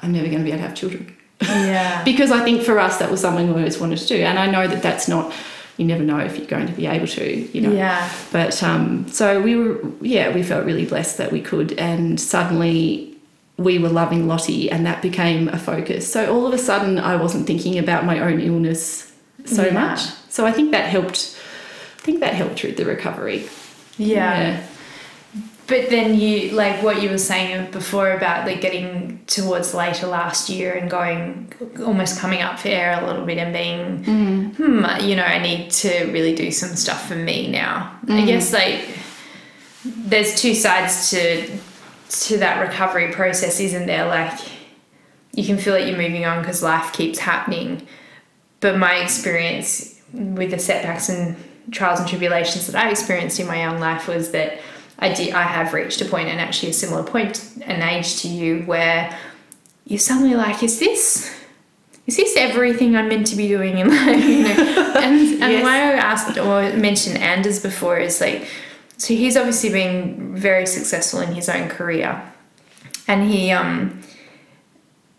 I'm never going to be able to have children Yeah. because I think for us that was something we always wanted to do, and I know that that's not. You never know if you're going to be able to, you know. Yeah. But um, so we were, yeah, we felt really blessed that we could, and suddenly we were loving Lottie, and that became a focus. So all of a sudden, I wasn't thinking about my own illness so Yeah. much. So I think that helped. I think that helped through the recovery. yeah. But then you like what you were saying before about like getting towards later last year and going almost coming up for air a little bit and being hmm you know I need to really do some stuff for me now. I guess like there's two sides to to that recovery process, isn't there? Like you can feel like you're moving on because life keeps happening, but my experience with the setbacks and trials and tribulations that I experienced in my young life was that I did I have reached a point and actually a similar point an age to you where you're suddenly like, is this is this everything I'm meant to be doing in life? You know? and and Yes. why I asked or mentioned Anders before is like so he's obviously been very successful in his own career. And he um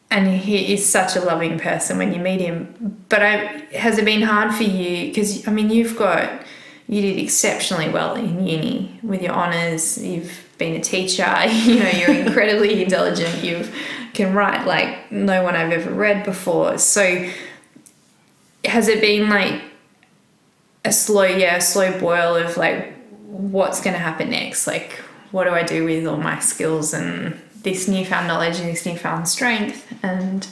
and he is such a loving person when you meet him. But I has it been hard for you because I mean you've got you did exceptionally well in uni with your honors. You've been a teacher. You know you're incredibly intelligent. You can write like no one I've ever read before. So has it been like a slow yeah a slow boil of like what's going to happen next? Like what do I do with all my skills and this newfound knowledge and this newfound strength and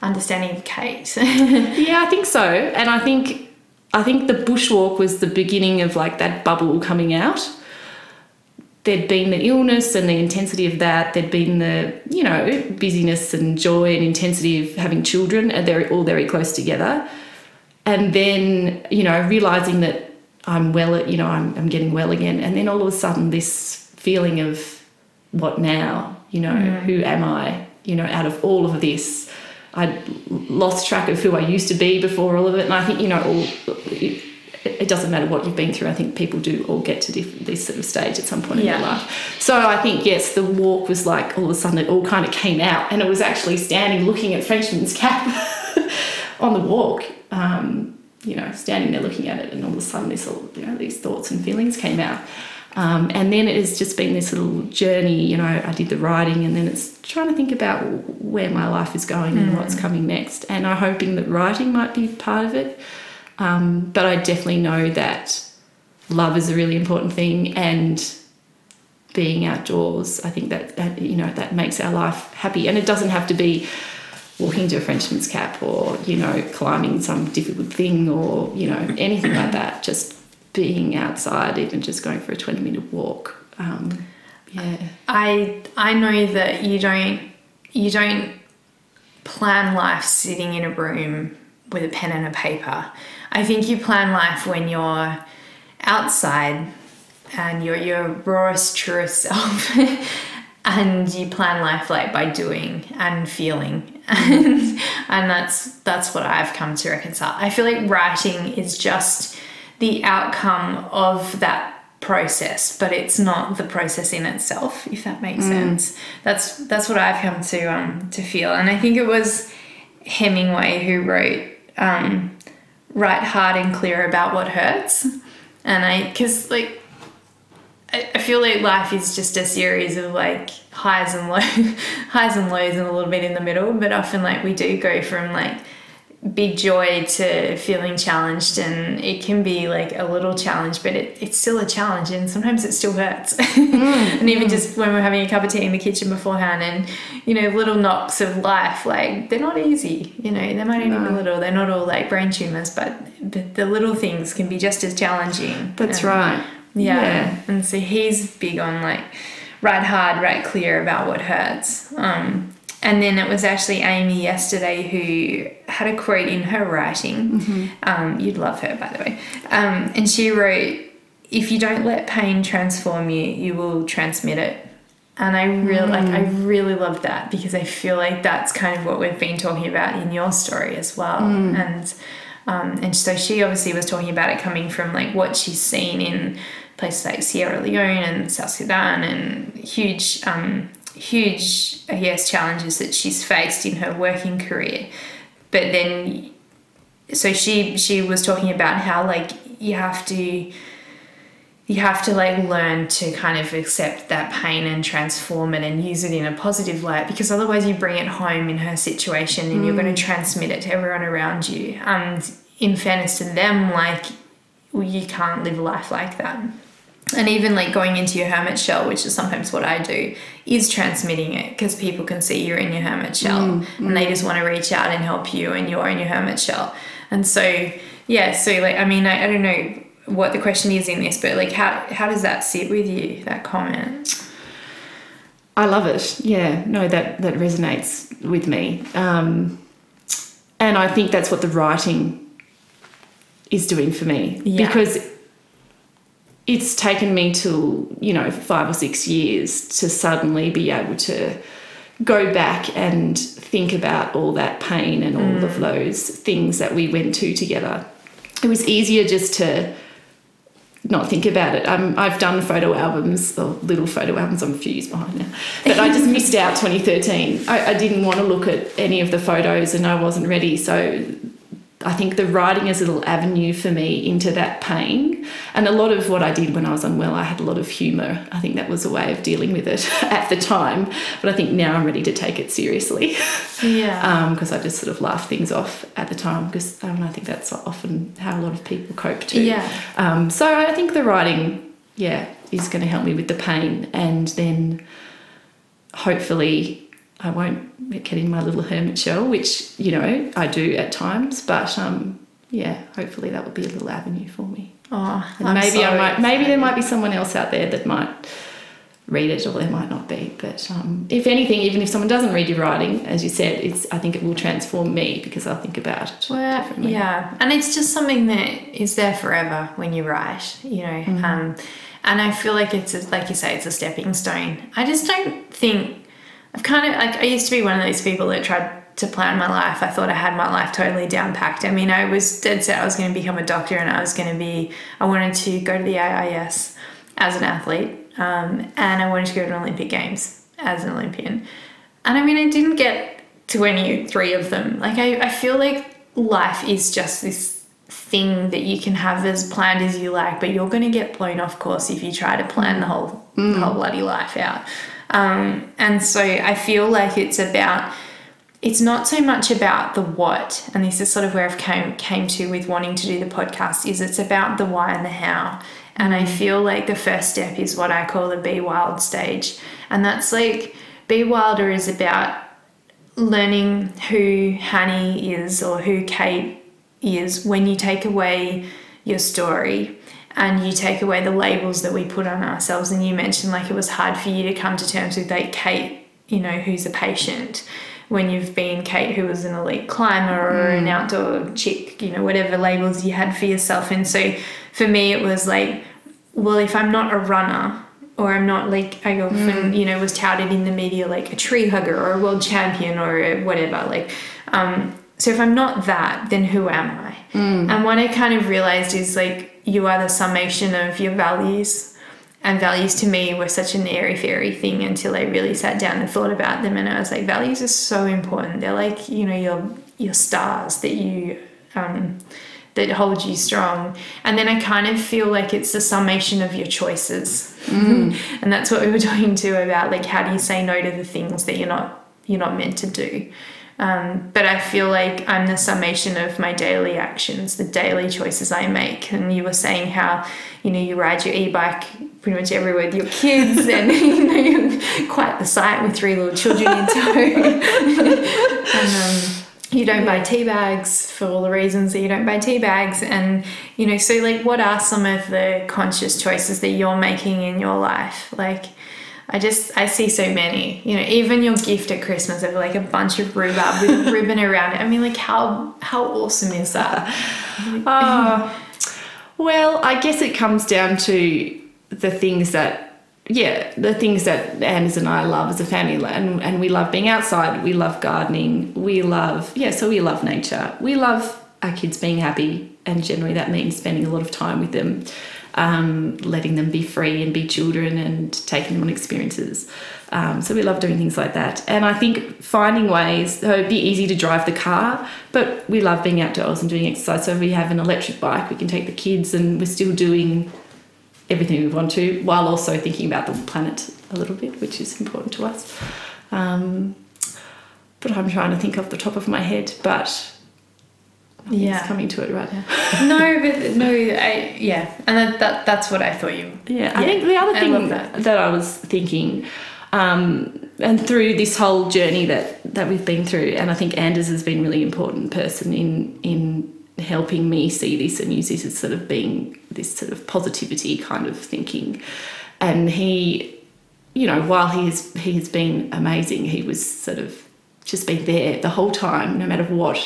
understanding of Kate. Yeah, I think so. And I think I think the bushwalk was the beginning of like that bubble coming out. There'd been the illness and the intensity of that. There'd been the, you know, busyness and joy and intensity of having children, and they're all very close together. And then, you know, realizing that I'm well, you know, I'm, I'm getting well again. And then all of a sudden, this feeling of what now? You know, mm. who am I? You know, out of all of this, I'd lost track of who I used to be before all of it. And I think, you know, all, it, it doesn't matter what you've been through. I think people do all get to diff- this sort of stage at some point in their life. So I think, yes, the walk was like all of a sudden it all kind of came out. And it was actually standing looking at Frenchman's Cap on the walk. Um, you know, standing there looking at it, and all of a sudden, this all, you know, these thoughts and feelings came out. Um, and then it has just been this little journey. You know, I did the writing, and then it's trying to think about where my life is going and what's coming next. And I'm hoping that writing might be part of it. Um, but I definitely know that love is a really important thing and being outdoors i think that, that you know that makes our life happy and it doesn't have to be walking to a frenchman's cap or you know climbing some difficult thing or you know anything like that just being outside even just going for a 20 minute walk um, yeah I I know that you don't you don't plan life sitting in a room with a pen and a paper. I think you plan life when you're outside and you're your rawest, truest self. and you plan life like by doing and feeling. And, and that's that's what I've come to reconcile. I feel like writing is just the outcome of that process, but it's not the process in itself, if that makes sense. That's that's what I've come to um to feel. And I think it was Hemingway who wrote um, write hard and clear about what hurts. And I, because like, I, I feel like life is just a series of like highs and lows, highs and lows, and a little bit in the middle. But often, like, we do go from like big joy to feeling challenged and it can be like a little challenge but it, it's still a challenge and sometimes it still hurts. And even just when we're having a cup of tea in the kitchen beforehand and you know little knocks of life like they're not easy you know they might only be little they're not all like brain tumors but the, the little things can be just as challenging. That's And- right. Yeah. And so he's big on like write hard, write clear about what hurts. Um, and then it was actually Amy yesterday who had a quote in her writing. Um, you'd love her, by the way. Um, and she wrote, If you don't let pain transform you, you will transmit it. And I really like I really love that because I feel like that's kind of what we've been talking about in your story as well. And um, and so she obviously was talking about it coming from like what she's seen in places like Sierra Leone and South Sudan and huge, um, huge, I guess, challenges that she's faced in her working career. But then, so she she was talking about how like you have to you have to like learn to kind of accept that pain and transform it and use it in a positive light because otherwise you bring it home in her situation and you're going to mm. transmit it to everyone around you. And in fairness to them like you can't live a life like that and even like going into your hermit shell which is sometimes what i do is transmitting it because people can see you're in your hermit shell. And they just want to reach out and help you and you're in your hermit shell. And so yeah so like i mean i, I don't know what the question is in this but like how how does that sit with you that comment? I love it. Yeah, no, that that resonates with me, um, and I think that's what the writing is doing for me. Yeah. because it's taken me to you know five or six years to suddenly be able to go back and think about all that pain and all of those things that we went to together. It was easier just to not think about it. Um, I've done photo albums, or little photo albums. I'm a few years behind now, but I just missed out 2013. I, I didn't want to look at any of the photos, and I wasn't ready. So I think the writing is a little avenue for me into that pain. And a lot of what I did when I was unwell, I had a lot of humour. I think that was a way of dealing with it at the time. But I think now I'm ready to take it seriously yeah because I just sort of laugh things off at the time because um, I think that's often how a lot of people cope too. Yeah. Um, so I think the writing, yeah, is going to help me with the pain, and then hopefully I won't get in my little hermit shell, which you know I do at times. But um, yeah, hopefully that will be a little avenue for me. oh And I'm maybe so I might, maybe there might be someone else out there that might read it, or there might not be. But um, if anything, even if someone doesn't read your writing, as you said, it's I think it will transform me because I'll think about it Well, differently. yeah, and it's just something that is there forever when you write, you know. Um, and I feel like it's a, like you say, it's a stepping stone. I just don't think I've kind of like I used to be one of those people that tried to plan my life. I thought I had my life totally down packed. I mean, I was dead set I was going to become a doctor and I was going to be. I wanted to go to the AIS as an athlete, um, and I wanted to go to the Olympic Games as an Olympian. And I mean, I didn't get to any three of them. Like, I, I feel like life is just this thing that you can have as planned as you like, but you're going to get blown off course if you try to plan the whole, the whole bloody life out. Um, and so I feel like it's about, it's not so much about the what, and this is sort of where I've came, came to with wanting to do the podcast, is it's about the why and the how. And I feel like the first step is what I call the be wild stage. And that's like, be wilder is about learning who Hanny is or who Kate is when you take away your story and you take away the labels that we put on ourselves. And you mentioned like it was hard for you to come to terms with like Kate, you know, who's a patient when you've been Kate, who was an elite climber or mm. an outdoor chick, you know, whatever labels you had for yourself. And so for me, it was like, well, if I'm not a runner, or I'm not like I often mm. you know was touted in the media like a tree hugger or a world champion or whatever like um, so if I'm not that then who am I mm. and what I kind of realized is like you are the summation of your values and values to me were such an airy fairy thing until I really sat down and thought about them and I was like values are so important they're like you know your your stars that you um, that hold you strong. And then I kind of feel like it's the summation of your choices. Mm. and that's what we were talking to about like how do you say no to the things that you're not you're not meant to do. Um, but I feel like I'm the summation of my daily actions, the daily choices I make. And you were saying how, you know, you ride your e-bike pretty much everywhere with your kids, and you know, you're quite the sight with three little children in tow. and, um, you don't buy tea bags for all the reasons that you don't buy tea bags and you know so like what are some of the conscious choices that you're making in your life like i just i see so many you know even your gift at christmas of like a bunch of rhubarb with ribbon around it. I mean like how how awesome is that? Oh, well i guess it comes down to the things that yeah, the things that Anders and I love as a family, and, and we love being outside, we love gardening, we love, yeah, so we love nature. We love our kids being happy, and generally that means spending a lot of time with them, um, letting them be free and be children and taking them on experiences. Um, so we love doing things like that. And I think finding ways, so it'd be easy to drive the car, but we love being outdoors and doing exercise. So we have an electric bike, we can take the kids, and we're still doing everything we want to, while also thinking about the planet a little bit, which is important to us. Um, but I'm trying to think off the top of my head, but yeah, it's coming to it right now. no, but no, I, yeah, and that, that that's what I thought you. Yeah, yeah I think the other thing that. that I was thinking. Um, and through this whole journey that, that we've been through, and I think Anders has been a really important person in in helping me see this and use this as sort of being this sort of positivity kind of thinking. And he, you know, while he has he has been amazing, he was sort of just been there the whole time, no matter what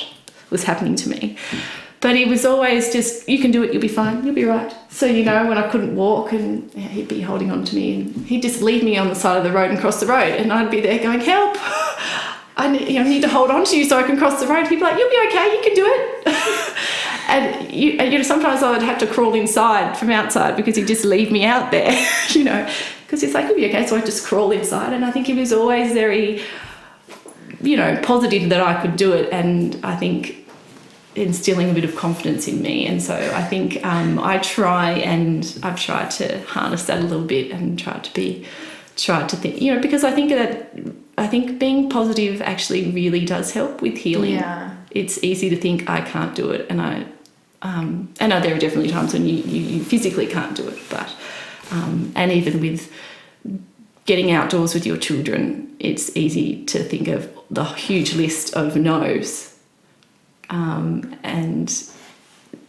was happening to me. But he was always just, you can do it, you'll be fine, you'll be right. So, you know, when I couldn't walk and he'd be holding on to me and he'd just leave me on the side of the road and cross the road and I'd be there going, help, I need, you know, need to hold on to you so I can cross the road. He'd be like, you'll be okay, you can do it. and you, you know, sometimes I would have to crawl inside from outside because he'd just leave me out there, you know, because he's like, you'll be okay. So I just crawl inside. And I think he was always very, you know, positive that I could do it. And I think instilling a bit of confidence in me. And so I think um, I try and I've tried to harness that a little bit and try to be, try to think, you know, because I think that I think being positive actually really does help with healing. Yeah. It's easy to think I can't do it, and I, um, and there are definitely times when you, you, you physically can't do it, but, um, and even with getting outdoors with your children, it's easy to think of the huge list of no's, um, and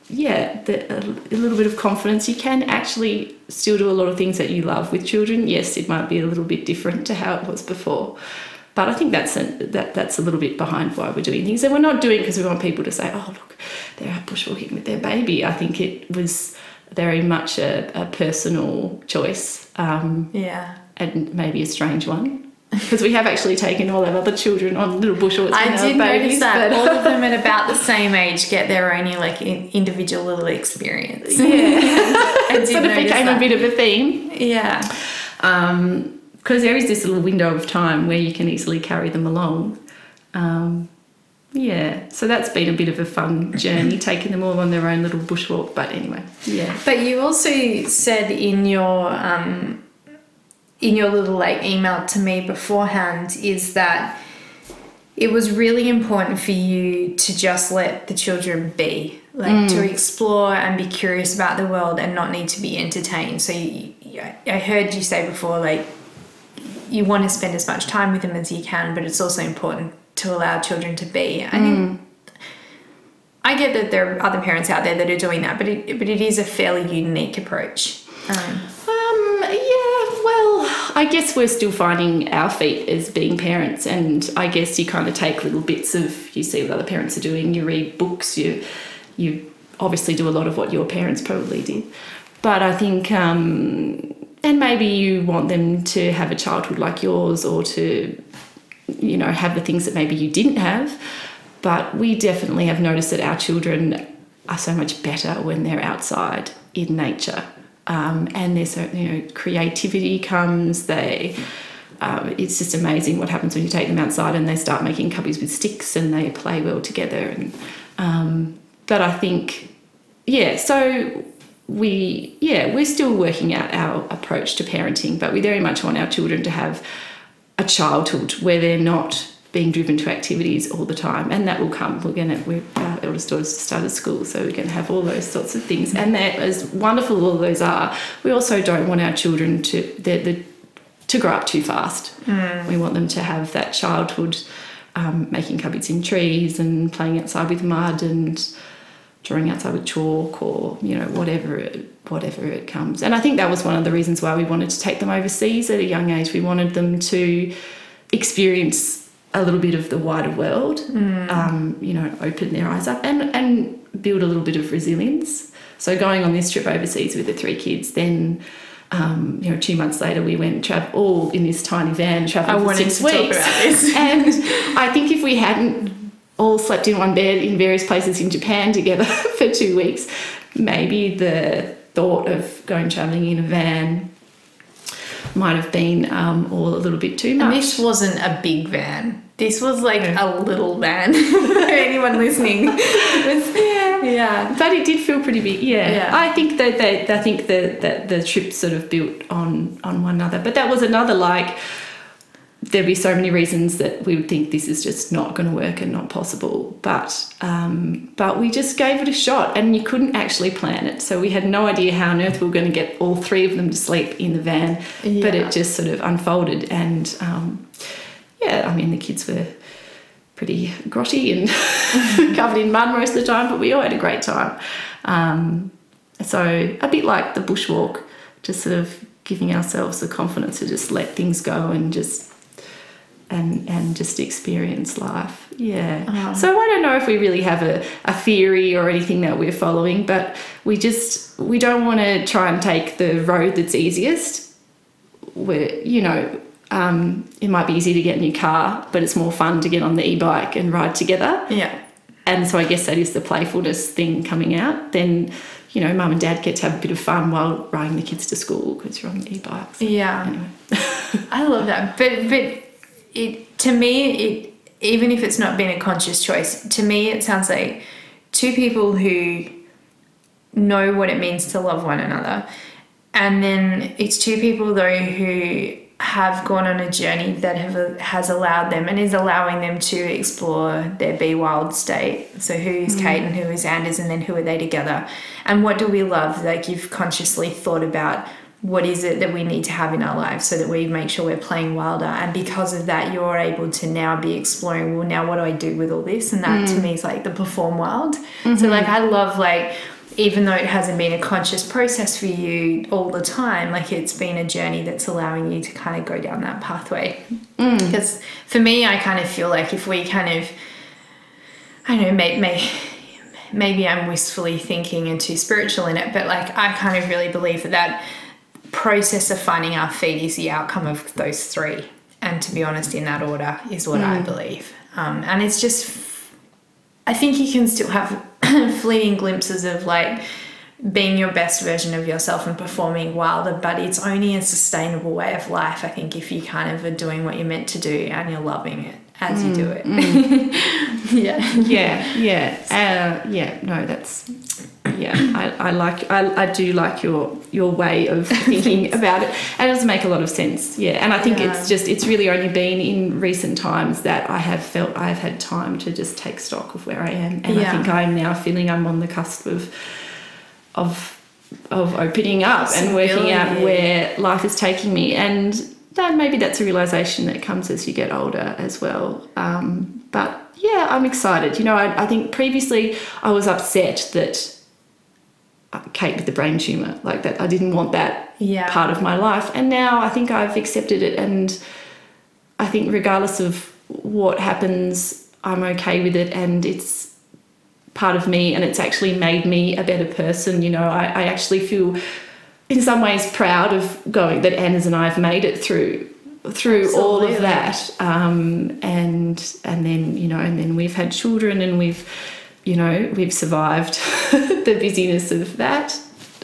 yeah, the, a, little bit of confidence. You can actually still do a lot of things that you love with children. Yes, it might be a little bit different to how it was before, but I think that's a, that that's a little bit behind why we're doing things. And we're not doing because we want people to say, "Oh, look, they're out bushwalking with their baby." I think it was very much a, a personal choice. Um, yeah, and maybe a strange one because we have actually taken all our other children on little bushwalks. I did babies, notice that all of them at about the same age get their own like individual little experience. Yeah, it sort of became that. a bit of a theme. Yeah, because um, there is this little window of time where you can easily carry them along. Um, yeah, so that's been a bit of a fun journey, taking them all on their own little bushwalk. But anyway, yeah. But you also said in your um, in your little like email to me beforehand is that it was really important for you to just let the children be like to explore and be curious about the world and not need to be entertained. So you, I heard you say before, like you want to spend as much time with them as you can, but it's also important to allow children to be. I think I get that there are other parents out there that are doing that, but it, but it is a fairly unique approach. Um, I guess we're still finding our feet as being parents, and I guess you kind of take little bits of you see what other parents are doing, you read books, you you obviously do a lot of what your parents probably did. But I think um, and maybe you want them to have a childhood like yours or to you know have the things that maybe you didn't have. But we definitely have noticed that our children are so much better when they're outside in nature. Um, and there's you know creativity comes. They um, it's just amazing what happens when you take them outside and they start making cubbies with sticks and they play well together. And um, but I think yeah, so we yeah we're still working out our approach to parenting, but we very much want our children to have a childhood where they're not being driven to activities all the time, and that will come. We're gonna we're, our eldest daughter's started school, so we're gonna have all those sorts of things, and that as wonderful all those are, we also don't want our children to the the to grow up too fast. We want them to have that childhood, um, making cupboards in trees and playing outside with mud and drawing outside with chalk or you know whatever it, whatever it comes. And I think that was one of the reasons why we wanted to take them overseas at a young age. We wanted them to experience a little bit of the wider world, um, you know, open their eyes up and and build a little bit of resilience. So going on this trip overseas with the three kids, then. Um, you know, two months later, we went travel all in this tiny van, traveled I for six weeks. and I think if we hadn't all slept in one bed in various places in Japan together for two weeks, maybe the thought of going travelling in a van might have been um, all a little bit too much. and this wasn't a big van. This was like a little van. For anyone listening, was- yeah. yeah. But it did feel pretty big, yeah. Yeah. I think that they, I think that that the trip sort of built on on one another. But that was another like there'd be so many reasons that we would think this is just not going to work and not possible. But um, but we just gave it a shot, and you couldn't actually plan it. So we had no idea how on earth we were going to get all three of them to sleep in the van. But it just sort of unfolded, and um, yeah, I mean the kids were pretty grotty and covered in mud most of the time, but we all had a great time. Um, so a bit like the bushwalk, just sort of giving ourselves the confidence to just let things go and just and and just experience life. Yeah. Uh-huh. So I don't know if we really have a, a theory or anything that we're following, but we just we don't want to try and take the road that's easiest. Where you know um, it might be easy to get a new car, but it's more fun to get on the e-bike and ride together. Yeah. And so I guess that is the playfulness thing coming out. Then you know, mum and dad get to have a bit of fun while riding the kids to school because you're on the e-bikes. Yeah. Anyway. I love that. But but it to me it even if it's not been a conscious choice, to me it sounds like two people who know what it means to love one another. And then it's two people though who have gone on a journey that have has allowed them and is allowing them to explore their be wild state. So who is mm-hmm. Kate and who is Anders and then who are they together? And what do we love? Like you've consciously thought about what is it that we need to have in our lives so that we make sure we're playing wilder. And because of that you're able to now be exploring well now what do i do with all this? And that to mm. me is like the perform wild so mm-hmm. like i love like even though it hasn't been a conscious process for you all the time like it's been a journey that's allowing you to kind of go down that pathway. Mm. Because for me i kind of feel like if we kind of i don't know may, maybe i'm wistfully thinking and too spiritual in it but like i kind of really believe that that process of finding our feet is the outcome of those three. And to be honest, in that order is what I mm. believe. Um, and it's just, I think you can still have fleeting glimpses of like being your best version of yourself and performing wilder, but it's only a sustainable way of life, I think, if you kind of are doing what you're meant to do and you're loving it as you mm, do it. Mm. yeah. yeah, yeah, uh, yeah. No, that's yeah. I, I like I, I do like your your way of thinking about it. And it does make a lot of sense. Yeah. And I think Yeah. it's just it's really only been in recent times that I have felt I've had time to just take stock of where I am. And Yeah. I think I'm now feeling I'm on the cusp of of of opening up and working out where life is taking me. And that maybe that's a realization that comes as you get older as well. Um, but yeah, I'm excited. You know, I, I think previously I was upset that uh, Kate with the brain tumor, like that, I didn't want that Yeah. part of my life. And now I think I've accepted it. And I think regardless of what happens, I'm okay with it. And it's part of me and it's actually made me a better person. You know, I, I actually feel in some ways proud of going that Anders and I have made it through through all of that. Um, and and then, you know, and then we've had children and we've you know, we've survived the busyness of that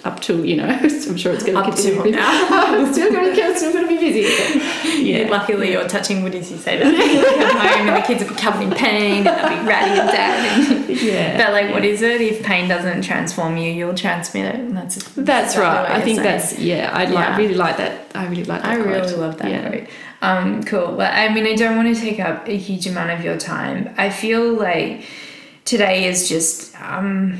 up till, you know, I'm sure it's going to continue. till now. still going to going to be busy. yeah. Luckily, you're touching wood as you say that. You home and the kids are covered in pain and they'll be ratty and. And Yeah. but like, what is it? If pain doesn't transform you, you'll transmit it. And that's That's right. I think that's yeah. I like Yeah. really like that. I really like that. I really quote. love that Yeah. quote. Um, cool. But I mean, I don't want to take up a huge amount of your time. I feel like today is just um,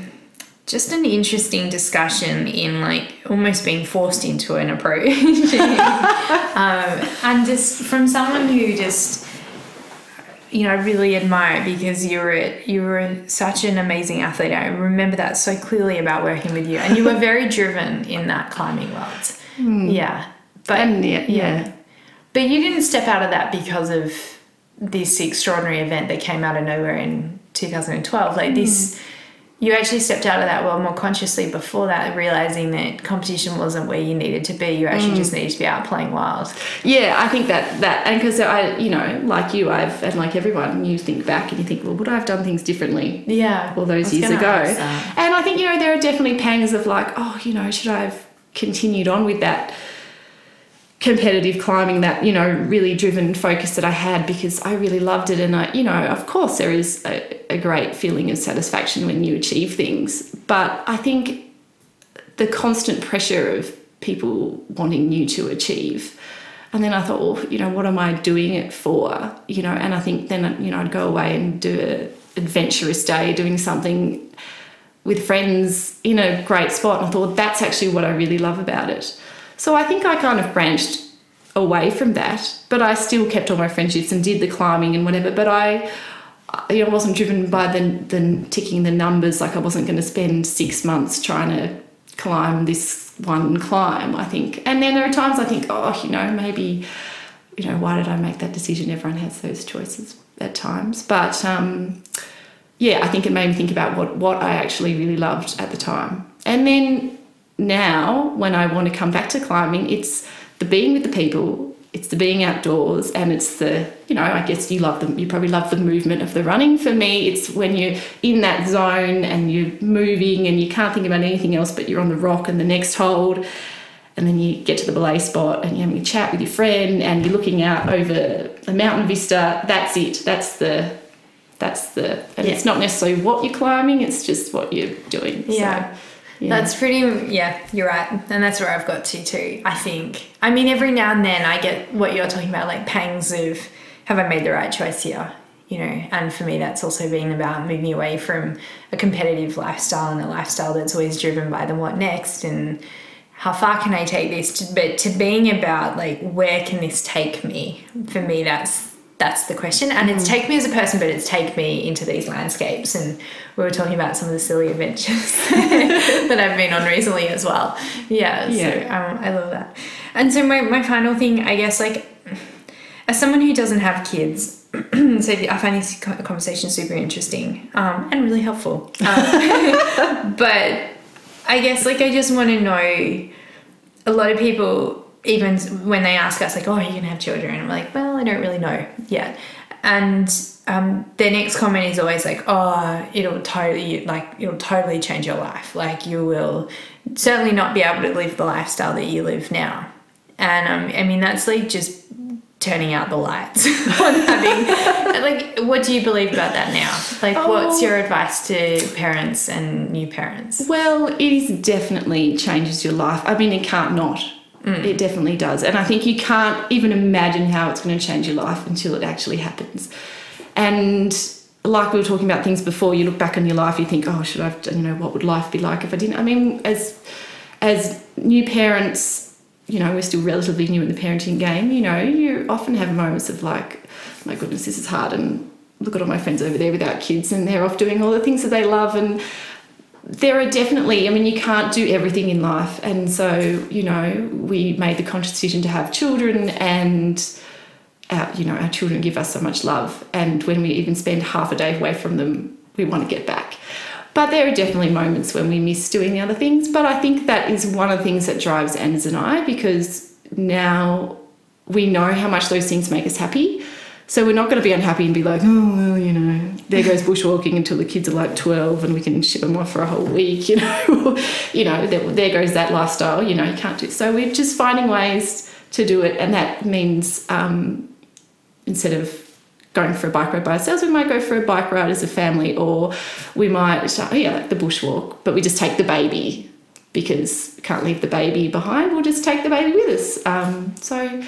just an interesting discussion in like almost being forced into an approach, um, and just from someone who just you know really admire because you were you were such an amazing athlete. I remember that so clearly about working with you, and you were very driven in that climbing world. Yeah, but And yeah, yeah. but you didn't step out of that because of this extraordinary event that came out of nowhere in 2012. Like this, you actually stepped out of that world more consciously before that, realizing that competition wasn't where you needed to be. You actually mm. just needed to be out playing wild. Yeah, I think that that and because I, you know, like you, I've and like everyone, you think back and you think, well, would I have done things differently Yeah. all those years ago? And I think you know there are definitely pangs of like, oh, you know, should I have continued on with that competitive climbing, that you know, really driven focus that I had because I really loved it, and I, you know, of course there is a, a great feeling of satisfaction when you achieve things, but I think the constant pressure of people wanting you to achieve. And then I thought, well, you know, what am I doing it for? You know, and I think then, you know, I'd go away and do an adventurous day doing something with friends in a great spot. And I thought, that's actually what I really love about it. So I think I kind of branched away from that, but I still kept all my friendships and did the climbing and whatever. But I, you know, wasn't driven by the, the ticking the numbers. Like I wasn't going to spend six months trying to climb this one climb, I think. And then there are times I think, oh, you know, maybe, you know, why did I make that decision? Everyone has those choices at times. But um, yeah, I think it made me think about what, what I actually really loved at the time. And then now, when I want to come back to climbing, it's the being with the people, it's the being outdoors, and it's the, you know, I guess you love them, you probably love the movement of the running. For me, it's when you're in that zone and you're moving and you can't think about anything else but you're on the rock and the next hold. And then you get to the belay spot and you're having a chat with your friend and you're looking out over the mountain vista. That's it. That's the that's the and it's not necessarily what you're climbing, it's just what you're doing. Yeah. So, yeah. That's pretty, yeah, you're right. And that's where I've got to too, I think. I mean, every now and then I get what you're talking about, like pangs of, have I made the right choice here? You know, and for me, that's also been about moving away from a competitive lifestyle and a lifestyle that's always driven by the what next and how far can I take this? To, but to being about like, where can this take me? For me, that's that's the question. And it's take me as a person but it's take me into these landscapes. And we were talking about some of the silly adventures that i've been on recently as well. Yeah, Yeah. so um, i love that. And so my, my final thing i guess like as someone who doesn't have kids so i find this co- conversation super interesting um, and really helpful. Um, but i guess like i just want to know a lot of people even when they ask us like oh are you gonna have children i'm like well i don't really know yet and um, their next comment is always like oh it'll totally like it'll totally change your life like you will certainly not be able to live the lifestyle that you live now and um, i mean that's like just turning out the lights on having like what do you believe about that now like what's Oh. your advice to parents and new parents Well, it is definitely changes your life. I mean, it can't not. Mm. It definitely does. And I think you can't even imagine how it's going to change your life until it actually happens. And like we were talking about things before, you look back on your life, you think, oh, should I, have, you know, what would life be like if I didn't? I mean, as as new parents, you know, we're still relatively new in the parenting game. You know, you often have moments of like, my goodness, this is hard, and look at all my friends over there without kids, and they're off doing all the things that they love, and there are definitely, I mean, you can't do everything in life. And so, you know, we made the conscious decision to have children and, our, you know, our children give us so much love. And when we even spend half a day away from them, we want to get back. But there are definitely moments when we miss doing the other things. But I think that is one of the things that drives Anders and I because now we know how much those things make us happy. So we're not going to be unhappy and be like, oh, well, you know, there goes bushwalking until the kids are like 12 and we can ship them off for a whole week, you know. you know, there, there goes that lifestyle, you know, you can't do it. So we're just finding ways to do it. And that means um, instead of going for a bike ride by ourselves, we might go for a bike ride as a family or we might, oh, yeah, like the bushwalk, but we just take the baby because we can't leave the baby behind. We'll just take the baby with us. Um, so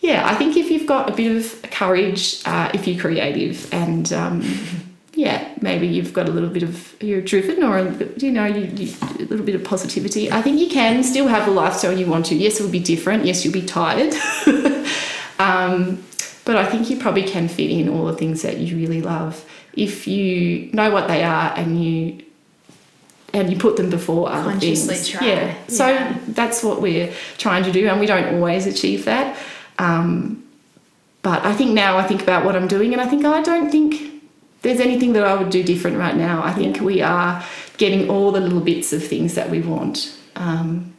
yeah, I think if you've got a bit of courage, uh, if you're creative, and um, yeah, maybe you've got a little bit of you're driven, or you know, you, you, a little bit of positivity. I think you can still have the lifestyle you want to. Yes, it will be different. Yes, you'll be tired, um, but I think you probably can fit in all the things that you really love if you know what they are and you and you put them before other things. try, Yeah. So that's what we're trying to do, and we don't always achieve that. Um, but I think now I think about what I'm doing, and I think oh, I don't think there's anything that I would do different right now. I think we are getting all the little bits of things that we want, um,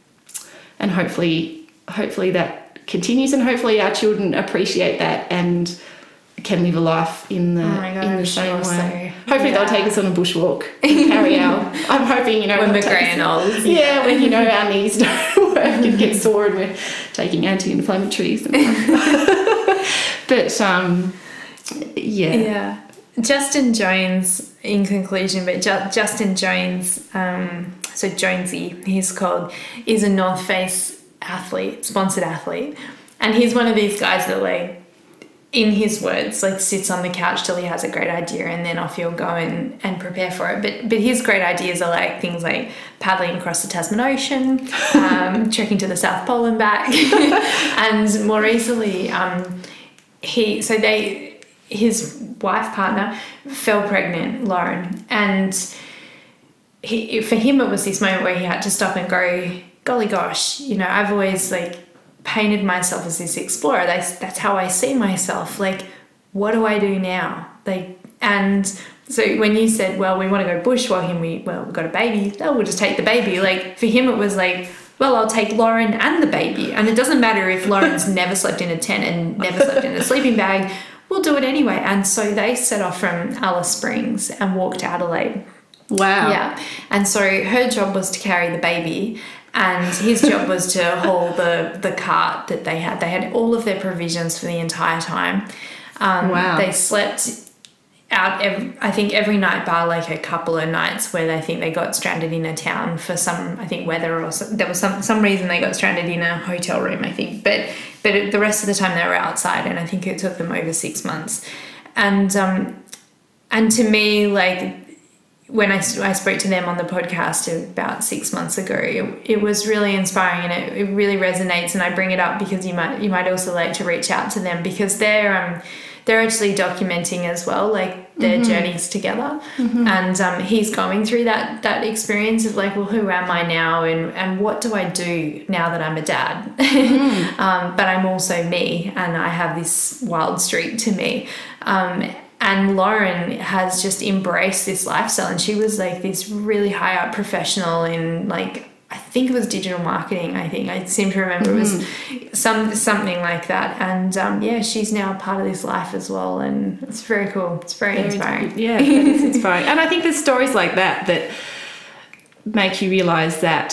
and hopefully, hopefully that continues, and hopefully our children appreciate that and can live a life in the Oh in the same way. so. Hopefully they'll take us on a bushwalk and carry our. I'm hoping you know when we're grey and old yeah, when you know our knees don't work and get sore and we're taking anti-inflammatories. But um, yeah. Yeah. Justin Jones, in conclusion, but Ju- Justin Jones, um, so Jonesy, he's called, is a North Face athlete, sponsored athlete. And he's one of these guys that, like, in his words, like sits on the couch till he has a great idea and then off he'll go and, and prepare for it. But but his great ideas are like things like paddling across the Tasman Ocean, um, trekking to the South Pole and back. and more recently, um, he so they his wife partner fell pregnant, Lauren, and he for him it was this moment where he had to stop and go, golly gosh, you know, I've always like painted myself as this explorer. That's that's how I see myself. Like, what do I do now? Like, and so when you said, well, we want to go bush bushwalking, we well, we've got a baby. Oh, we'll just take the baby. Like for him, it was like. Well, I'll take Lauren and the baby. And it doesn't matter if Lauren's never slept in a tent and never slept in a sleeping bag, we'll do it anyway. And so they set off from Alice Springs and walked to Adelaide. Wow. Yeah. And so her job was to carry the baby and his job was to haul the, the cart that they had. They had all of their provisions for the entire time. Um, Wow. They slept out, ev I think, every night, bar like a couple of nights where they think they got stranded in a town for some, I think, weather or some, there was some, some reason they got stranded in a hotel room, I think. But, but it, the rest of the time they were outside and I think it took them over six months. And, um, and to me, like, when I, I spoke to them on the podcast about six months ago, it, it was really inspiring and it, it really resonates. And I bring it up because you might you might also like to reach out to them because they're um, they're actually documenting as well, like their journeys together. And um, he's going through that that experience of like, well, who am I now, and and what do I do now that I'm a dad? um, but I'm also me, and I have this wild streak to me. Um, and Lauren has just embraced this lifestyle, and she was like this really high up professional in like I think it was digital marketing. I think I seem to remember it was some something like that. And um, yeah, she's now part of this life as well, and it's very cool. It's very, inspiring. Yeah, is inspiring. and I think there's stories like that that make you realize that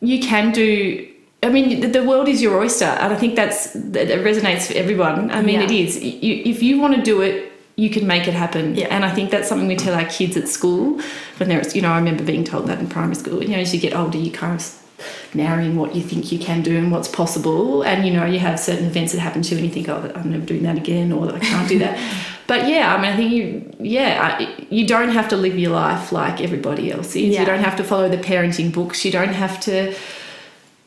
you can do. I mean, the- the world is your oyster, and I think that's that resonates for everyone. I mean, Yeah. it is. You, if you want to do it, you can make it happen. Yeah. And I think that's something we tell our kids at school when they're, you know, I remember being told that in primary school. You know, as you get older, you kind of narrowing what you think you can do and what's possible. And you know, you have certain events that happen to you, and you think, oh, I'm never doing that again, or that I can't do that. but yeah, I mean, I think you, yeah, you don't have to live your life like everybody else is. Yeah. You don't have to follow the parenting books. You don't have to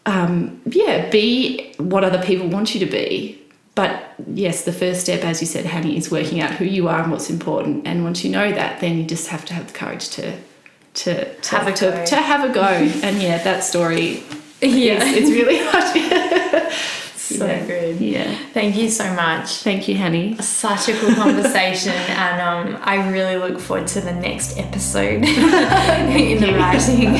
um, yeah, be what other people want you to be. But yes, the first step, as you said, Hanny, is working out who you are and what's important. And once you know that, then you just have to have the courage to to, to Have a to, go. to have a go. and yeah, that story, Yeah. is, it's really hard. So Yeah. good. yeah. Thank you so much. Thank you, Hanny. Such a cool conversation, and um, I really look forward to the next episode in the writing.